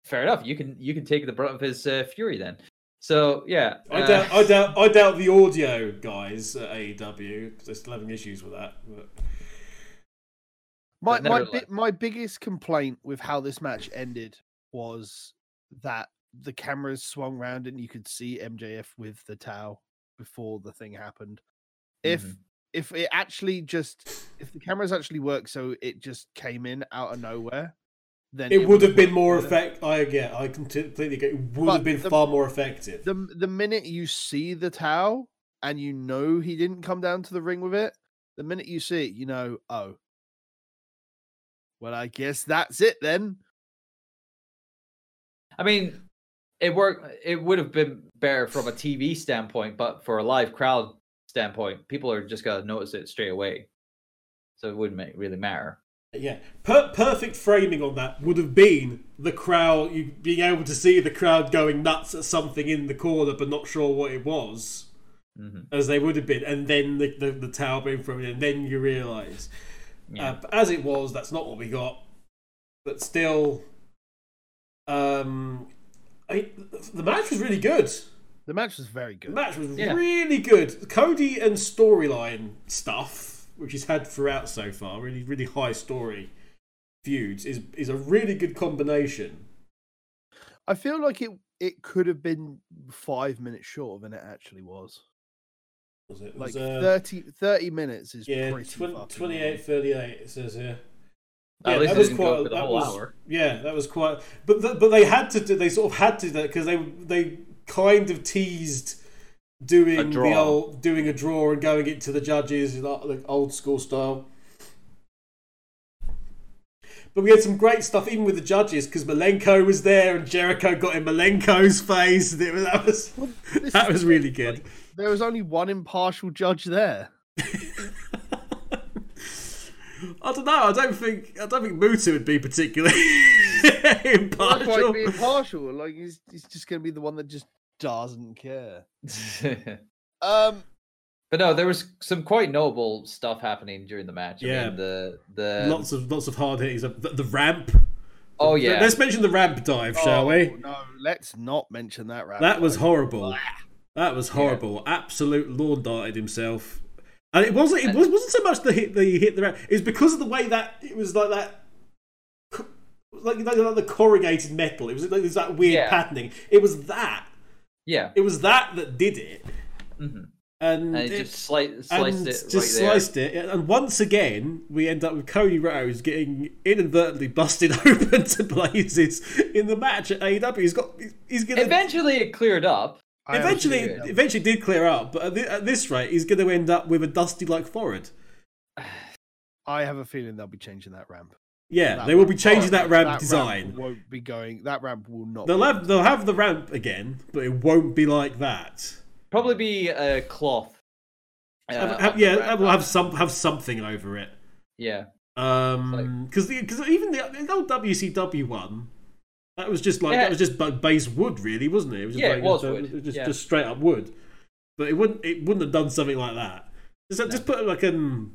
fair enough. You can you can take the brunt of his uh, fury then. So yeah, I uh, doubt, I doubt, I doubt the audio guys at AEW because they're still having issues with that. But My my nevertheless- bi- my biggest complaint with how this match ended was that the cameras swung round and you could see MJF with the towel before the thing happened. If Mhm. if it actually just if the cameras actually worked so it just came in out of nowhere, then it would have been more effective. I get, I completely get. It would But have been the- far more effective. the the minute you see the towel and you know he didn't come down to the ring with it, the minute you see it, you know, oh, well, I guess that's it then. I mean, it worked. It would have been better from a TV standpoint, but for a live crowd standpoint, people are just gonna notice it straight away. So it wouldn't make, really matter. Yeah, per- perfect framing on that would have been the crowd, you being able to see the crowd going nuts at something in the corner, but not sure what it was, hmm as they would have been, and then the the, the towel being thrown in, and then you realise. Yeah. Uh, but as it was, that's not what we got. But still, um, I, the match was really good. The match was very good. The match was Yeah. really good. Cody and storyline stuff, which he's had throughout so far, really, really high story feuds, is is a really good combination. I feel like it it could have been five minutes shorter than it actually was. Was it? It Like was, uh, 30, 30 minutes is yeah, pretty twen- fucking 28, long. 38, it says here. At Yeah, least that was quite. go that was, hour. Yeah, that was quite. But th- but they had to. do They sort of had to do that because they they kind of teased doing the old doing a draw and going it to the judges like like old school style. But we had some great stuff even with the judges because Malenko was there and Jericho got in Malenko's face. And it was, that was This that is was really good. like, there was only one impartial judge there. I don't know. I don't think I don't think Muta would be particularly impartial. quite being partial. Like he's he's just gonna be the one that just doesn't care. Um, but no, there was some quite notable stuff happening during the match. I Yeah. mean, the the lots of lots of hard hittings. The, the ramp. oh yeah, Let's mention the ramp dive, shall we? oh, No, let's not mention that. ramp. That was dive. horrible. That was horrible. Absolute lord darted himself. And it wasn't. It was, wasn't so much the hit. The hit the ramp. It was because of the way that it was like that. Like, like, like the corrugated metal. It was like there's that weird Yeah. patterning. It was that. yeah, It was that that did it. mhm. And, and it it- just sli- sliced and it just right sliced it. And once again, we end up with Cody Rhodes getting inadvertently busted open to blazes in the match at AEW. He's got. He's there. gonna Eventually, it cleared up. I have a Eventually, feeling- eventually did clear up, but at, thi- at this rate, he's going to end up with a dusty like forehead. I have a feeling they'll be changing that ramp. Yeah, That they will ramp- be changing that ramp That design. won't be going. That ramp will not. They'll be have they'll have the ramp again, but it won't be like that. Probably be a cloth. uh, Have- have- yeah, ramp. we'll have some have something over it. yeah. Um, because because even the, the old WCW one, that was just like Yeah. that was just bu- base wood, really, wasn't it? It was just Yeah, like, it was just, uh, wood, just, yeah. just straight up wood. But it wouldn't it wouldn't have done something like that. Just, just put like um.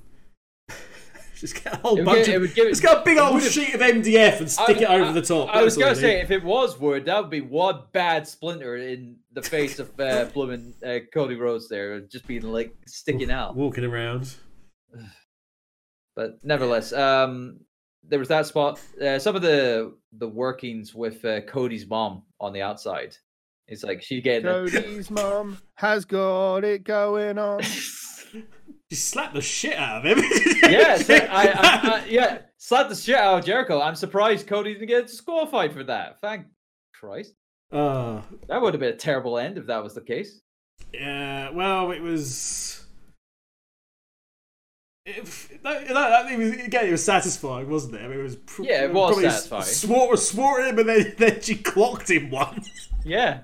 Just get a whole bunch give- it of. would give it- Just get a big old sheet of MDF and stick I- it over I- the top. I was gonna say if it was wood, that would be one bad splinter in the face of uh, blooming uh, Cody Rhodes there, just being like sticking out. walking around. But nevertheless, um, there was that spot. Uh, some of the the workings with uh, Cody's mom on the outside. It's like she getting. Cody's mom has got it going on. Just slap the shit out of him. yeah, so I, I, I, yeah, slap the shit out of Jericho. I'm surprised Cody didn't get disqualified for that. Thank Christ. Uh, That would have been a terrible end if that was the case. yeah, well, it was. If, that, that, that, it was, again, it was satisfying, wasn't it? I mean, it was. Pr- Yeah, it was satisfying. Swore, swore at him, and then, then she clocked him once. Yeah.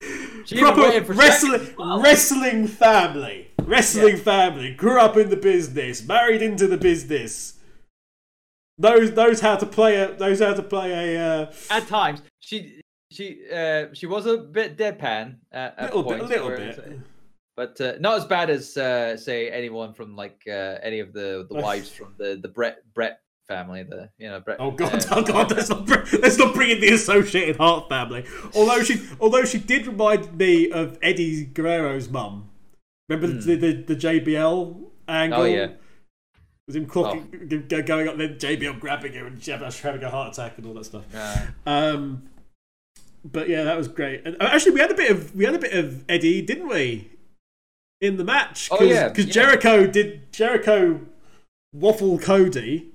She Proper wrestling, well. wrestling family. wrestling family, grew up in the business, married into the business. Knows knows how to play a knows how to play a uh, At times, she she uh, she was a bit deadpan at, at little bit, a little bit. But uh, not as bad as uh, say anyone from like uh, any of the the wives from the the Brett Brett family. The you know Brett. Oh god, uh, oh god, let's not br- let's not bring in the Associated Heart family. Although she, although she did remind me of Eddie Guerrero's mum. Remember the, the the JBL angle? Oh, yeah. Oh. It was him clocking, g- going up, then JBL grabbing him and having a heart attack and all that stuff. uh, Um, but yeah, that was great. And uh, actually, we had a bit of we had a bit of Eddie, didn't we, in the match? Oh, yeah, because yeah. Jericho did Jericho waffle Cody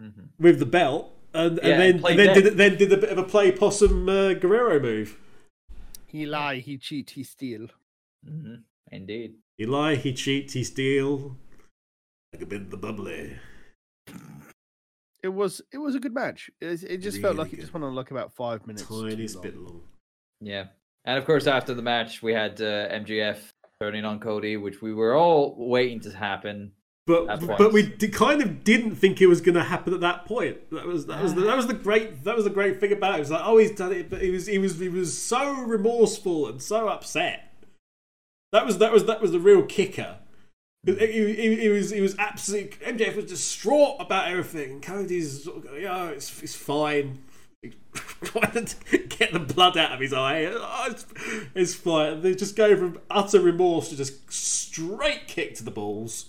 mhm. with the belt, and, Yeah, and then and then dead. did then did a bit of a play possum uh, Guerrero move. He lie, he cheat, he steal. Mhm. Indeed. He lie, he cheat, he steal. Like a bit of the bubbly. It was it was a good match. It, it just felt like Really it just went on like about five minutes. too Tiniest long. bit long. Yeah. And of course, after the match, we had uh, MJF turning on Cody, which we were all waiting to happen. But but we kind of didn't think it was going to happen at that point. That was that was the, that was the great that was the great thing about it. It was like oh he's done it, but he was he was he was so remorseful and so upset. That was that was that was the real kicker. He, was he was absolutely MJF was distraught about everything. Cody's sort of going, yeah it's it's fine. Trying to get the blood out of his eye. Oh, it's, it's fine. They just go from utter remorse to just straight kick to the balls.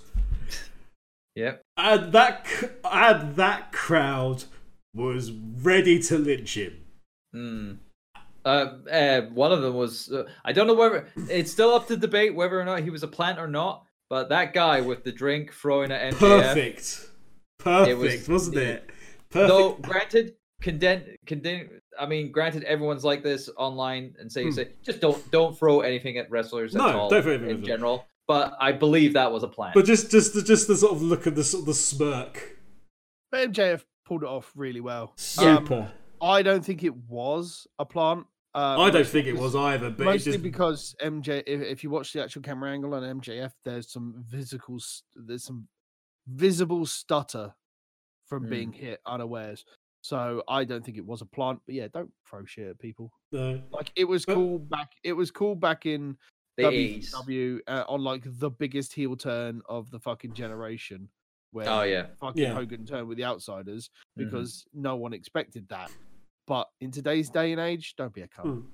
Yep. And that and that crowd was ready to lynch him. Mm. Uh, uh, one of them was. Uh, I don't know whether it's still up to debate whether or not he was a plant or not. But that guy with the drink throwing at MJF. Perfect, perfect, was- was, not it- it? Perfect. Though granted, condemn, condemn. I mean, granted, everyone's like this online and say, Hmm. say just don't don't throw anything at wrestlers at No, all don't throw anything at in them. general. But I believe that was a plan. but just just the, just the sort of look of the sort of the smirk. But MJF pulled it off really well. Super. I don't think it was a plant. Uh, I don't think it was either, but it mostly just because MJ. If, if you watch the actual camera angle on MJF, there's some physical. There's some visible stutter from Hmm. being hit unawares. So I don't think it was a plant. But yeah, don't throw shit at people. no. Like it was But- cool back. It was cool back in the 80s. WCW uh, on like the biggest heel turn of the fucking generation. Where Oh yeah. fucking Yeah. Hogan turned with the outsiders Mhm. because no one expected that. But in today's day and age, don't be a cunt. Hmm.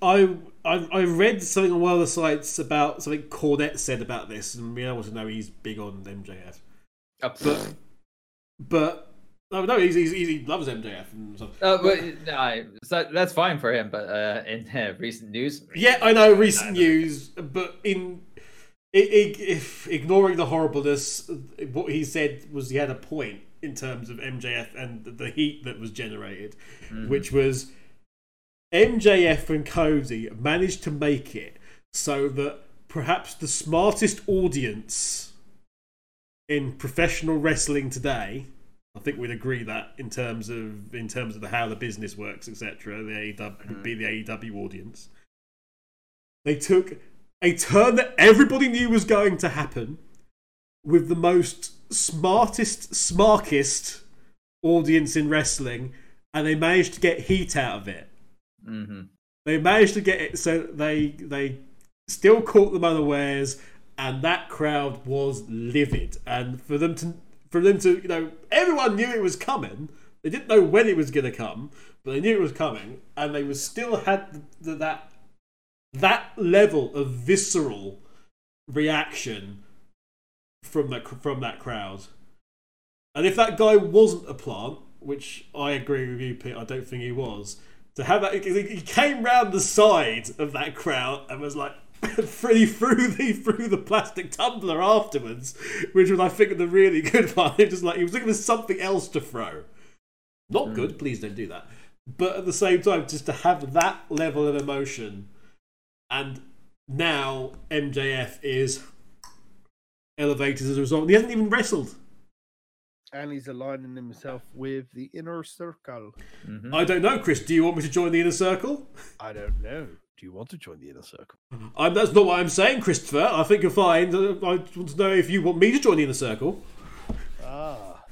I, I I read something on one of the sites about something Cornette said about this, and we all want to know he's big on MJF. Uh, But but no, no, he's, he's, he loves MJF and stuff. Uh, but no, so that's fine for him. But uh, in uh, recent news, Yeah, I know recent news, but in if ignoring the horribleness, what he said was he had a point in terms of MJF and the- the heat that was generated, which was MJF and Cody managed to make it so that perhaps the smartest audience in professional wrestling today. I think we'd agree that in terms of in terms of the, how the business works, etc. The AEW would be the AEW audience. They took a turn that everybody knew was going to happen with the most smartest, smarkest audience in wrestling, and they managed to get heat out of it. hmm They managed to get it so they they still caught them unawares, and that crowd was livid. And for them to for them to you know everyone knew it was coming. They didn't know when it was going to come, but they knew it was coming, and they was still had the, that that level of visceral reaction from that from that crowd. And if that guy wasn't a plant, which I agree with you, Pete, I don't think he was, to have that, he came round the side of that crowd and was like, he threw the through the plastic tumbler afterwards, which was I think the really good one. It was like he was looking for something else to throw. Not good. Please don't do that. But at the same time, just to have that level of emotion, and now MJF is elevated as a result. He hasn't even wrestled. And he's aligning himself with the inner circle. hmm I don't know, Chris. Do you want me to join the inner circle? I don't know. Do you want to join the inner circle? I'm, that's not what I'm saying, Christopher. I think you're fine. I want to know if you want me to join the inner circle. Ah,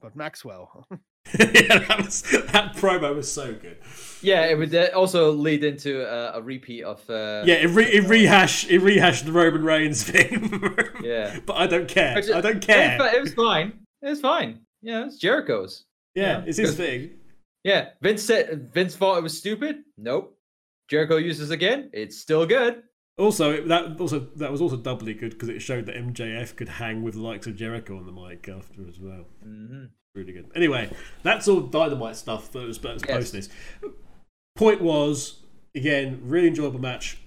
but Maxwell. yeah, that, was, that promo was so good. Yeah, it would uh, also lead into a, a repeat of. Uh, Yeah, it, re- it rehash it rehashed the Roman Reigns thing. Yeah. but I don't care. Actually, I don't care. was fi- it was fine. It was fine. Yeah, it's Jericho's. Yeah, Yeah. it's his thing. Yeah, Vince said Vince thought it was stupid. Nope. Jericho uses again. It's still good. Also, it- that also that was also doubly good because it showed that MJF could hang with the likes of Jericho on the mic after as well. hmm Really good. Anyway, that's all dynamite stuff that was, that was Yes. post this. Point was again, really enjoyable match.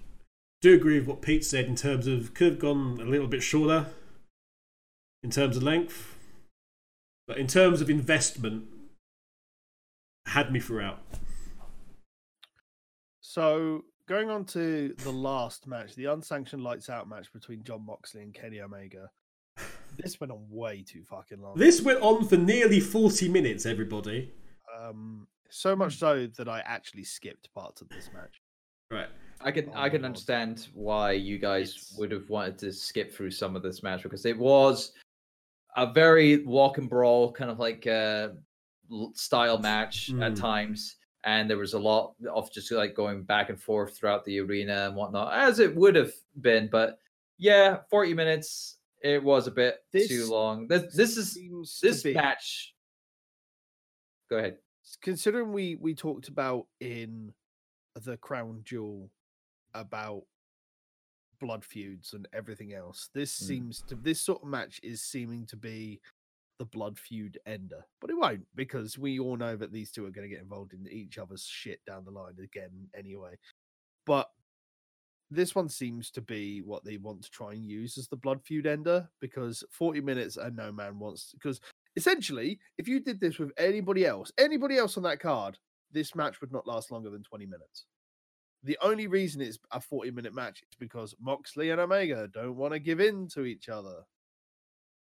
Do agree with what Pete said in terms of could have gone a little bit shorter in terms of length, but in terms of investment, had me throughout. So going on to the last match, the unsanctioned lights out match between John Moxley and Kenny Omega. This went on way too fucking long. This went on for nearly forty minutes. Everybody, Um, so much so that I actually skipped parts of this match. right? I can Oh I can God. understand why you guys It's- would have wanted to skip through some of this match because it was a very walk and brawl kind of like uh, style match at Mm. times, and there was a lot of just like going back and forth throughout the arena and whatnot, as it would have been. But yeah, forty minutes. It was a bit too long. This this is this match. Go ahead. considering we we talked about in the crown jewel about blood feuds and everything else this Mm. seems to this sort of match is seeming to be the blood feud ender but it won't because we all know that these two are going to get involved in each other's shit down the line again anyway but this one seems to be what they want to try and use as the blood feud ender because 40 minutes and no man wants because essentially, if you did this with anybody else, anybody else on that card, this match would not last longer than 20 minutes. The only reason it's a 40 minute match is because Moxley and Omega don't want to give in to each other.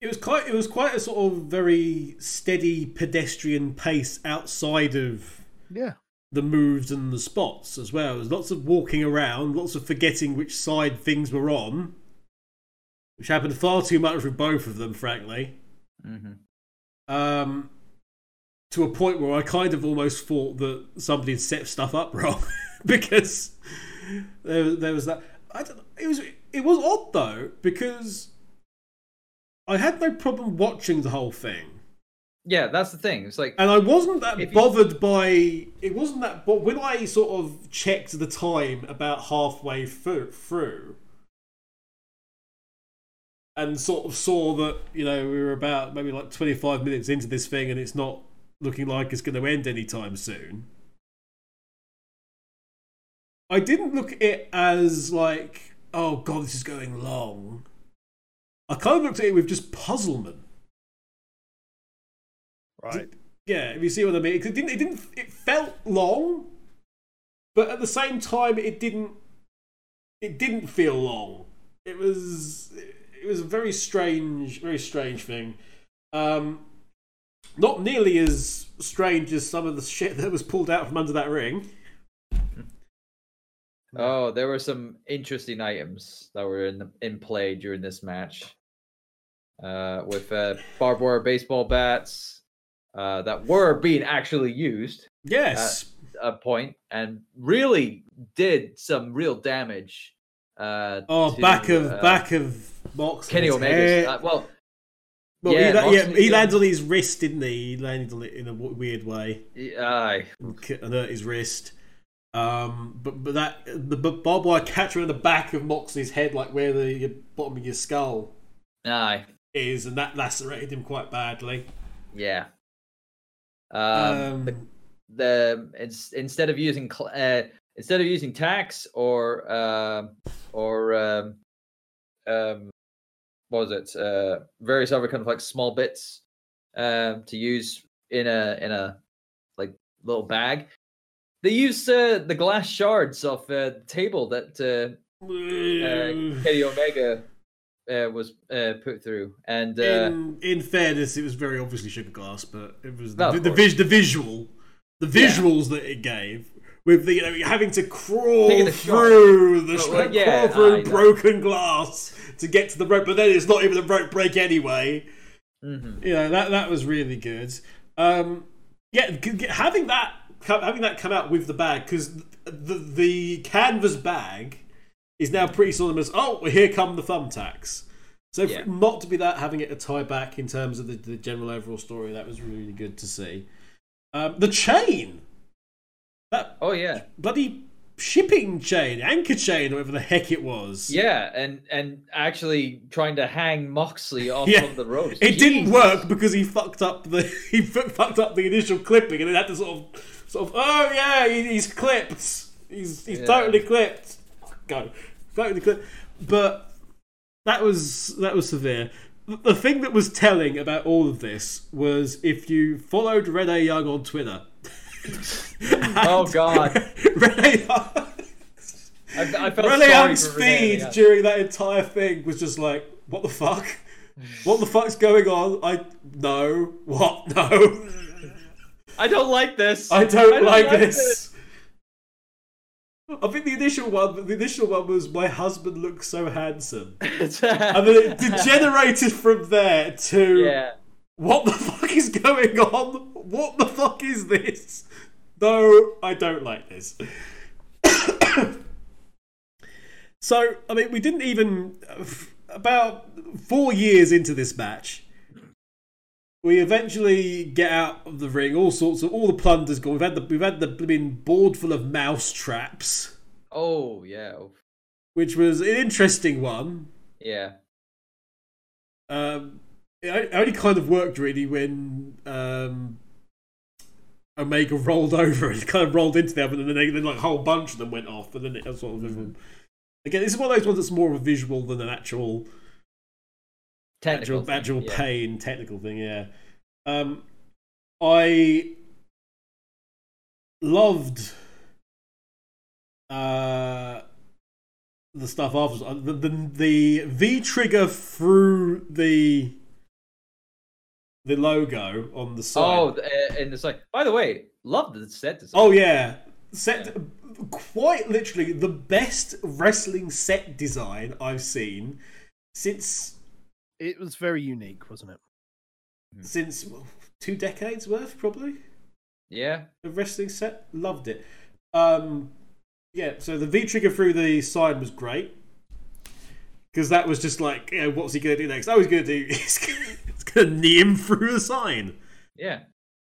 It was quite. It was quite a sort of very steady pedestrian pace outside of Yeah. the moves and the spots as well. There's lots of walking around, lots of forgetting which side things were on, which happened far too much with both of them, frankly. Mm-hmm. Um, to a point where I kind of almost thought that somebody had set stuff up wrong because there, there was that. I don't, it was it was odd though because I had no problem watching the whole thing. Yeah, that's the thing. It's like And I wasn't that If you- bothered by it. Wasn't that? But when I sort of checked the time about halfway through, through, and sort of saw that you know we were about maybe like twenty five minutes into this thing, and it's not looking like it's going to end anytime soon. I didn't look at it as like, oh god, this is going long. I kind of looked at it with just puzzlement. Right. Yeah, if you see what I mean, it didn't. It didn't. It felt long, but at the same time, it didn't. It didn't feel long. It was. It was a very strange, very strange thing. Um, not nearly as strange as some of the shit that was pulled out from under that ring. Oh, there were some interesting items that were in in play during this match. Uh, with uh, barbed wire baseball bats uh, that were being actually used Yes, at a point and really did some real damage. Uh, oh, to, back of uh, back of Moxley's Kenny Omega's. head. Uh, well, well, yeah, he, la- yeah, he landed on his wrist, didn't he? He landed on it in a w- weird way. aye. and hurt his wrist. Um, but but that the barbed wire catcher in the back of Moxley's head, like where the bottom of your skull aye. Is, and that lacerated him quite badly. Yeah. Um, the Um, the it's, instead of using cl- uh, instead of using tacks or um or um, um what was it uh various other kind of like small bits um to use in a in a like little bag they use uh, the glass shards of uh, the table that uh, uh, Kenny Omega uh, was uh, put through and uh, in in fairness, it was very obviously sugar glass, but it was Well, the, the, vis- the visual, the Yeah. visuals that it gave with the you know having to crawl Taking a shot. through the Well, well, yeah, crawl through I broken glass to get to the rope, but then it's not even a rope break anyway. Mhm. You know that that was really good. Um, yeah, having that having that come out with the bag because the the canvas bag is now pretty synonymous. Oh, here come the thumbtacks. So Yeah. not to be that, having it a tie back in terms of the, the general overall story, that was really good to see. Um, the chain, that Oh yeah, bloody shipping chain, anchor chain, whatever the heck it was. yeah, and and actually trying to hang Moxley off Yeah. of the ropes. It didn't work because he fucked up the he fu- fucked up the initial clipping, and then had to sort of sort of oh yeah he, he's clipped, he's he's Yeah. totally clipped. Go. But that was that was severe. The- thing that was telling about all of this was if you followed Renee Young on Twitter. Oh, God. Renee. I, I Renee Young's feed yeah. during that entire thing was just like, what the fuck? What the fuck's going on? I no. What? No. I don't like this. I don't, like, like this. I think the initial one, the initial one was my husband looks so handsome, and then it degenerated from there to yeah. what the fuck is going on? What the fuck is this? No, I don't like this. so, I mean, we didn't even about four years into this match. We eventually get out of the ring. All sorts of all the plunder's gone. We've had the we've had the been board full of mouse traps, Oh yeah. Oh, which was an interesting one. Yeah. Um, it only kind of worked really when um, Omega rolled over and kind of rolled into them, and then, they, then like a whole bunch of them went off, and then it sort of everyone. Again, this is one of those ones that's more of a visual than an actual Technical. actual, thing, actual yeah. pain technical thing. Yeah, um, I loved uh, the stuff afterwards. Uh, The, the the V trigger through the the logo on the side. Oh, uh, and it's like. By the way, love the set design. Oh yeah, set quite literally the best wrestling set design I've seen since It was very unique, wasn't it? since well, two decades worth probably. Yeah. The wrestling set loved it. Um, yeah, so the V trigger through the sign was great because that was just like, you know, what's he gonna do next? Oh, he's gonna do he's gonna, he's knee him through the sign. Yeah.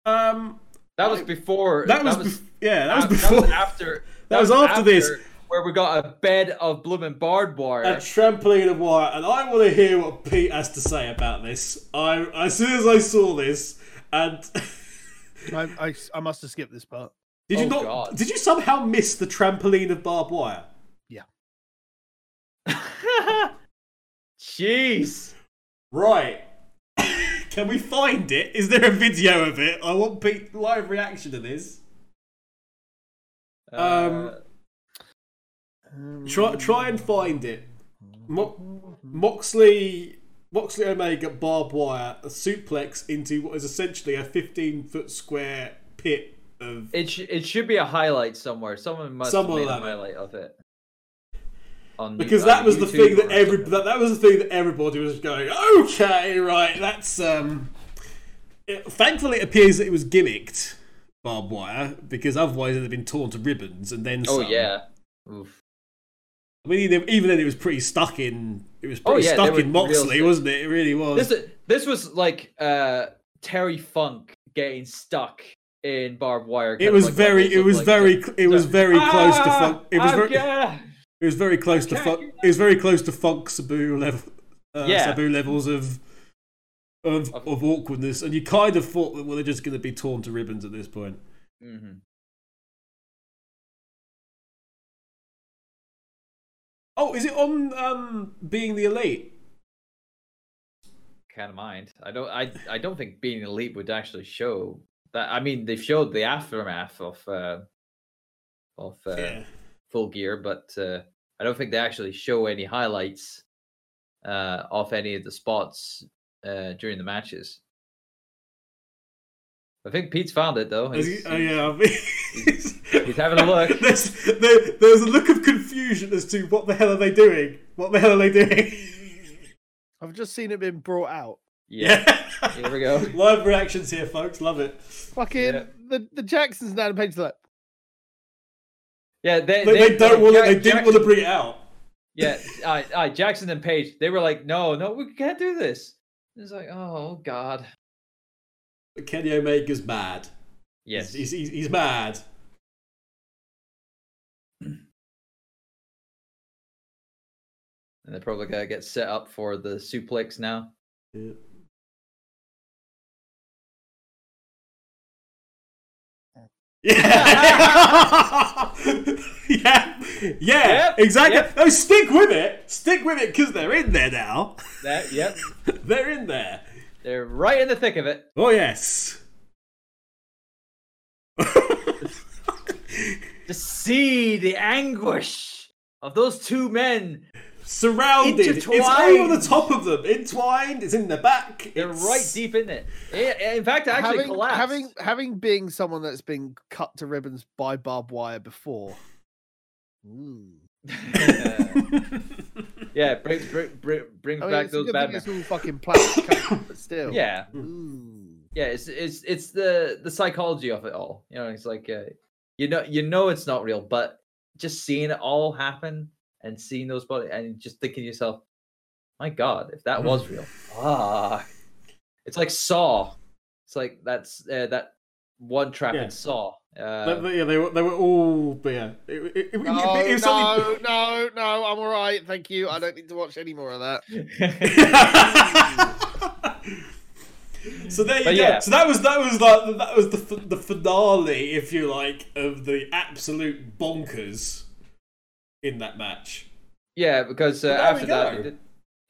Um, That was before. that was, bef- yeah, that was af- before after. That was after this. Where we got a bed of blooming barbed wire. a trampoline of wire, and I want to hear what Pete has to say about this. I as soon as I saw this, and I, I, I must have skipped this part. did you Oh, not? God. Did you somehow miss the trampoline of barbed wire? Yeah. Jeez. Right. Can we find it? Is there a video of it? I want Pete live reaction to this. Um, Um, Try try and find it. Mo- Moxley Moxley Omega barbed wire a suplex into what is essentially a 15 foot square pit of It sh- it should be a highlight somewhere. Someone must Someone have made a highlight of it. On because you- that was the thing that every that, that was the thing that everybody was going okay right that's um it, thankfully it appears that it was gimmicked barbed wire because otherwise it'd have been torn to ribbons and then Oh some. yeah. Oof. I mean even then it was pretty stuck in it was Oh, pretty yeah, stuck in Moxley wasn't it it really was This this was like uh Terry Funk getting stuck in barbed wire. it was like very it was like, very it was very close to Ah, funk it was ah, very it was very close to funk it was very close to funk Sabu level uh, Yeah. Sabu levels of of, Of- awkwardness, and you kind of thought that well, they're just going to be torn to ribbons at this point. Mhm. Oh, is it on um, being the elite? Kind of mind. I don't. I. I don't think being elite would actually show that. I mean, they showed the aftermath of uh, of uh, yeah. full gear, but uh, I don't think they actually show any highlights uh, of any of the spots uh, during the matches. I think Pete's found it though. He's, he- oh yeah, I mean- he's having a look. There's, there, there's a look of confusion as to what the hell are they doing? What the hell are they doing? I've just seen it being brought out. yeah. Here we go. Live reactions here, folks. Love it. Fucking Yeah. the, the Jacksons and Adam Page are like, Yeah, they, They, they don't want to. They didn't want to bring it out. Yeah, I, uh, Jackson and Page, they were like, no, no, we can't do this. It's like, oh god. Kenny Omega's mad. Yes. He's, he's, he's mad. And they're probably gonna get set up for the suplex now. Yeah. Yeah. yeah, yeah, Yep, exactly. yep. No, stick with it. Stick with it because they're in there now. That, yep. they're in there. They're right in the thick of it. Oh yes. To see the anguish of those two men. Surrounded. It's over the top of them. Entwined. It's in the back. They're it's- right deep in it. Yeah, In fact, it actually having, collapsed. having having being someone that's been cut to ribbons by barbed wire before. Ooh. yeah, bring, bring, bring, brings I mean, back those bad it's all fucking plastic, but still. Yeah, Ooh. yeah. It's it's it's the the psychology of it all. You know, it's like uh, you know you know it's not real, but just seeing it all happen and seeing those bodies and just thinking to yourself, my God, if that was real, ah, it's like Saw. It's like that's uh, that one trap Yeah. in Saw. Uh, they- yeah, they were. They were all. But yeah, it, it, it, it, No, it was no, something- no, no, I'm all right. Thank you. I don't need to watch any more of that. so there you But go. yeah. So that was that was like that was the the finale, if you like, of the absolute bonkers in that match. Yeah, because uh, Well, there we after that, it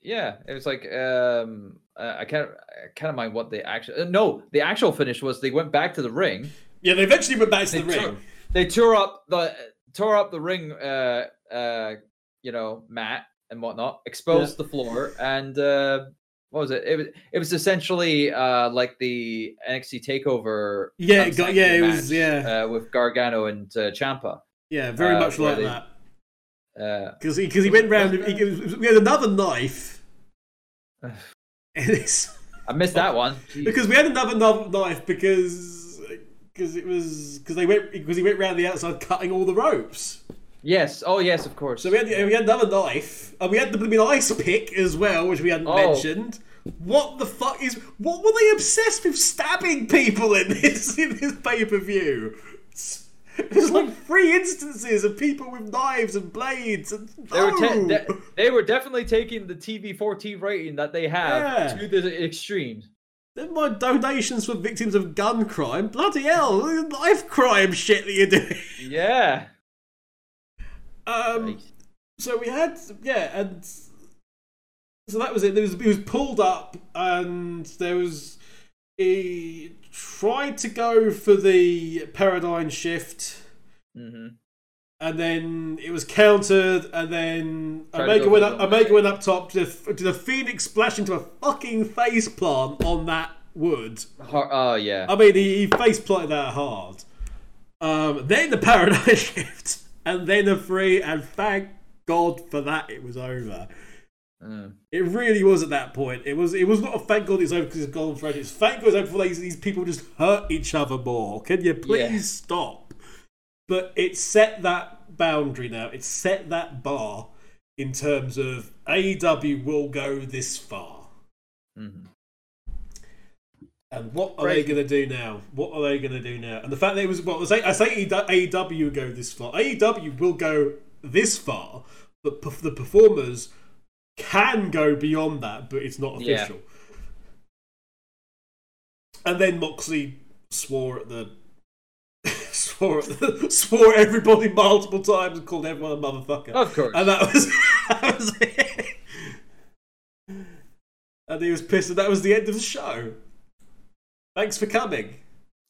yeah, it was like um, uh, I can't, I can't mind what the actual. Uh, no, the actual finish was they went back to the ring. Yeah, they eventually went back to the tore, ring. they tore up the tore up the ring, uh, uh, you know, mat and whatnot, exposed the floor, and uh, what was it? It was it was essentially uh, like the NXT Takeover. Yeah, it got- yeah, it was- yeah. uh, with Gargano and uh, Ciampa. Yeah, very uh, much like they- that. Uh, Because he went round. He, he- we had another knife. and it's, I missed that one. because we had another knife knife because because it was because they went because he went round the outside cutting all the ropes. Yes. Oh, yes. Of course. So we had we had another knife, and we had the blooming ice pick as well, which we hadn't Oh. mentioned. What the fuck is? What were they obsessed with stabbing people in this in this pay per view? There's like three instances of people with knives and blades, and They were, te- de- they were definitely taking the TV14 rating that they have Yeah. to the extremes. Then my donations for victims of gun crime. Bloody hell, life crime shit that you're doing. Yeah. Um, Right. so we had yeah, and so that was it. There was he was pulled up, and there was he tried to go for the paradigm shift, hmm and then it was countered, and then Tried to Omega went up. the- Omega went up top to the, to the Phoenix splash into a fucking face plant on that wood. Oh, yeah. I mean, he, he face planted that hard. Um, then the paradigm shift, and then a free, and thank God for that, it was over. It really was at that point. It was. It was not a thank God it's over because it's gone for It's thank God it's over before these, these people just hurt each other more. Can you please Yeah. stop? But it set that boundary now. It set that bar in terms of AEW will go this far. Mhm. And what are Great. they going to do now? What are they going to do now? And the fact that it was, well, I say, I say AEW go this far. AEW will go this far, but the performers can go beyond that, but it's not Yeah. official. And then Moxley swore at the. swore at the, swore at everybody multiple times and called everyone a motherfucker. Of course. And that was, that was it. And he was pissed, and that was the end of the show. Thanks for coming.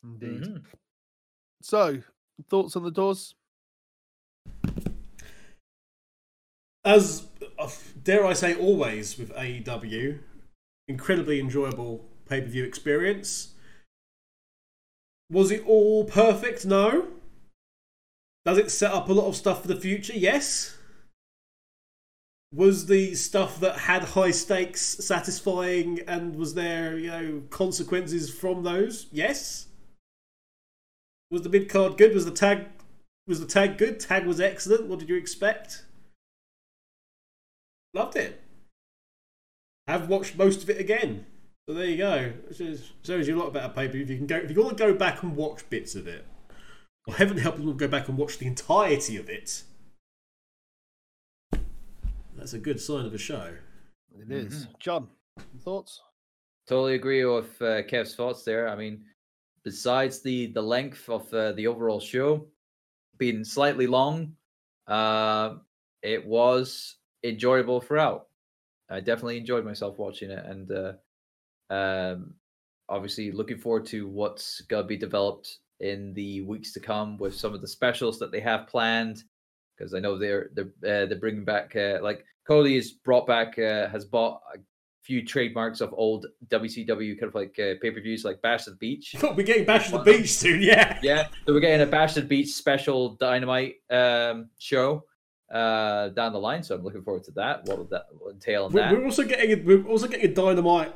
Indeed. Mhm. So, thoughts on the doors? As dare I say, always with AEW, incredibly enjoyable pay per view experience. Was it all perfect? No. Does it set up a lot of stuff for the future? Yes. Was the stuff that had high stakes satisfying and was there, you know, consequences from those? Yes. Was the mid card good? Was the tag was the tag good? Tag was excellent. What did you expect? Loved it. Have watched most of it again. So there you go. It shows you a lot about a paper. If you can go, if you want to go back and watch bits of it, or heaven help you go back and watch the entirety of it, that's a good sign of a show. It is. Mm-hmm. John, thoughts? Totally agree with uh, Kev's thoughts there. I mean, besides the the length of uh, the overall show being slightly long, uh, it was enjoyable throughout. I definitely enjoyed myself watching it, and uh, um, obviously looking forward to what's gonna be developed in the weeks to come with some of the specials that they have planned. Because I know they're they're uh, they're bringing back uh, like Cody has brought back uh, has bought a few trademarks of old WCW kind of like uh, pay per views like Bash at the Beach. we're getting Bash at the Beach soon, yeah. Yeah, so we're getting a Bash at the Beach special Dynamite um, show uh, down the line. So I'm looking forward to that. What would that entail? We're, that? we're, also getting a, we're also getting a dynamite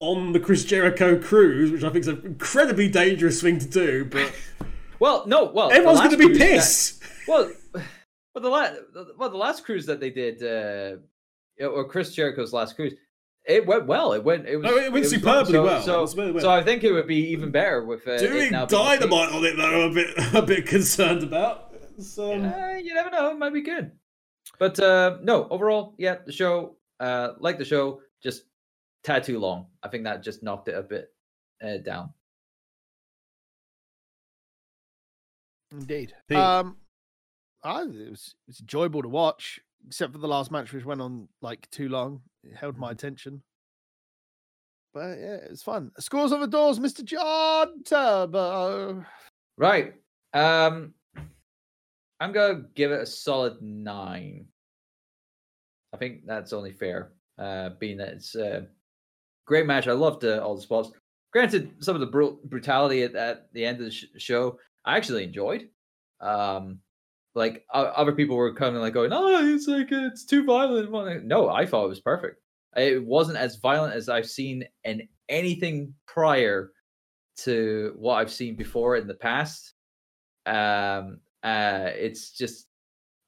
on the Chris Jericho cruise, which I think is an incredibly dangerous thing to do. But well, no, well, everyone's going to be pissed. That, well, well, the last well the last cruise that they did, uh, or Chris Jericho's last cruise. It went well. It went. It was. Oh, it went it superbly so, well. So, so, well. so, I think it would be even better with uh, doing dynamite on it. Though I'm a bit a bit concerned about. So uh, you never know. It might be good. But uh, no, overall, yeah, the show, uh, like the show, just tad too long. I think that just knocked it a bit uh, down. Indeed. Pete. Um, I, it was it's enjoyable to watch, except for the last match, which went on like too long. It held my mm-hmm. attention. But yeah, it's fun. Scores of the doors, Mr. John Turbo. Right. Um, I'm gonna give it a solid nine. I think that's only fair, uh, being that it's a great match. I loved uh, all the spots. Granted, some of the br- brutality at, at, the end of the sh- show, I actually enjoyed. Um, like uh, other people were kind of like going, "Oh, it's like it's too violent." No, I thought it was perfect. It wasn't as violent as I've seen in anything prior to what I've seen before in the past. Um, uh, it's just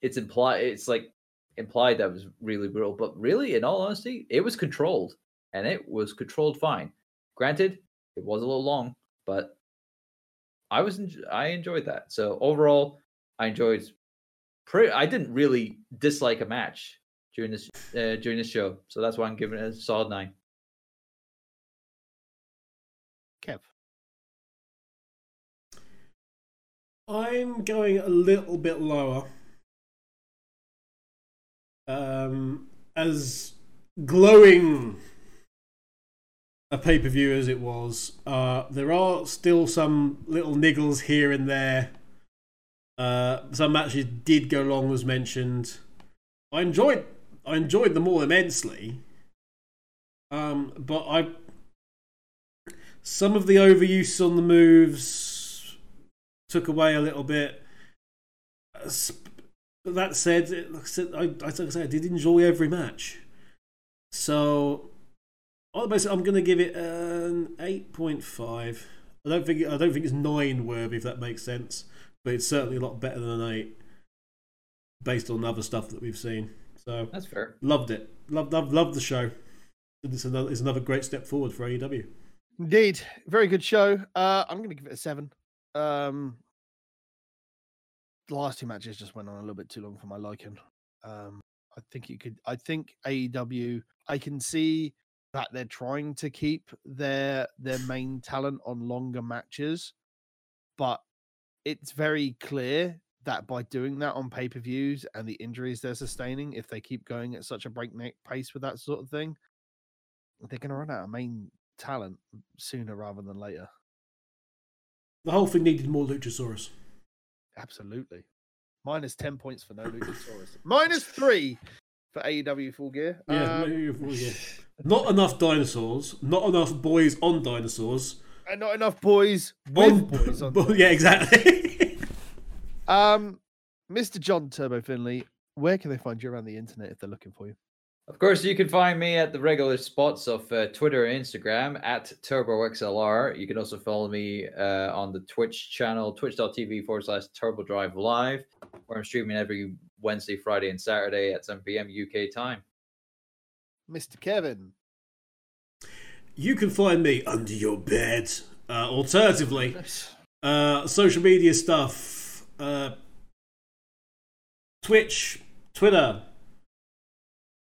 it's implied. It's like implied that was really brutal, but really, in all honesty, it was controlled, and it was controlled fine. Granted, it was a little long, but I was en- I enjoyed that. So overall, I enjoyed. Pretty, I didn't really dislike a match during this uh, during this show, so that's why I'm giving it a solid nine. I'm going a little bit lower. Um, as glowing a pay per view as it was, uh, there are still some little niggles here and there. Uh, some matches did go long, as mentioned. I enjoyed, I enjoyed them all immensely. Um, but I, some of the overuse on the moves took away a little bit. But that said, like I said, I, like I, said, I did enjoy every match. So, I'm going to give it an eight point five. I don't think I don't think it's nine worthy if that makes sense, but it's certainly a lot better than an eight, based on other stuff that we've seen. So that's fair. Loved it. Loved loved loved the show. It's another it's another great step forward for AEW. Indeed, very good show. Uh, I'm going to give it a seven. Um, the last two matches just went on a little bit too long for my liking. Um, I think you could. I think AEW. I can see that they're trying to keep their their main talent on longer matches, but it's very clear that by doing that on pay per views and the injuries they're sustaining, if they keep going at such a breakneck pace with that sort of thing, they're going to run out of main talent sooner rather than later. The whole thing needed more Luchasaurus. Absolutely. Minus 10 points for no Luchasaurus. Minus three for AEW Full Gear. Yeah, um, full gear. Not enough dinosaurs. Not enough boys on dinosaurs. and not enough boys with boys on. yeah, exactly. Um, Mr. John Turbo Finley, where can they find you around the internet if they're looking for you? Of course, you can find me at the regular spots of uh, Twitter and Instagram at TurboXLR. You can also follow me uh, on the Twitch channel, twitch.tv forward slash Turbo Drive Live, where I'm streaming every Wednesday, Friday, and Saturday at 7 p.m. UK time. Mr. Kevin. you can find me under your bed. Uh, alternatively, uh, social media stuff, uh, Twitch, Twitter,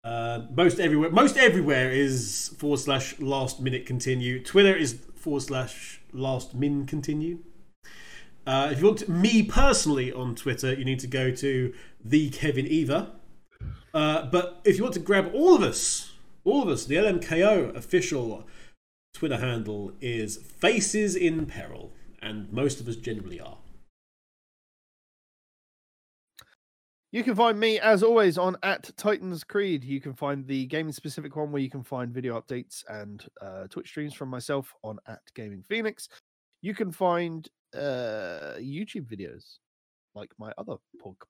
uh, most everywhere. Most everywhere is forward slash last minute continue. Twitter is forward slash last min continue. Uh, if you want me personally on Twitter, you need to go to the Kevin Eva. Uh, but if you want to grab all of us, all of us, the LMKO official Twitter handle is Faces in Peril, and most of us generally are. You can find me, as always, on at Titans Creed. You can find the gaming specific one where you can find video updates and uh, Twitch streams from myself on at Gaming Phoenix. You can find uh, YouTube videos like my other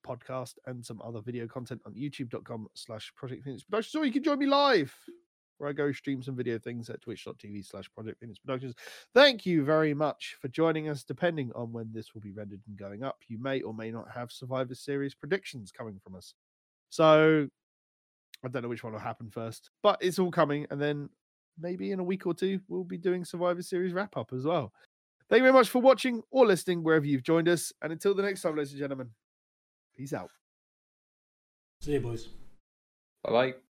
podcast and some other video content on youtube.com slash Project Phoenix Productions. Or you can join me live where I go stream some video things at twitch.tv slash Project Phoenix Productions. Thank you very much for joining us. Depending on when this will be rendered and going up, you may or may not have Survivor Series predictions coming from us. So I don't know which one will happen first, but it's all coming. And then maybe in a week or two, we'll be doing Survivor Series wrap up as well. Thank you very much for watching or listening wherever you've joined us. And until the next time, ladies and gentlemen, peace out. See you, boys. Bye bye.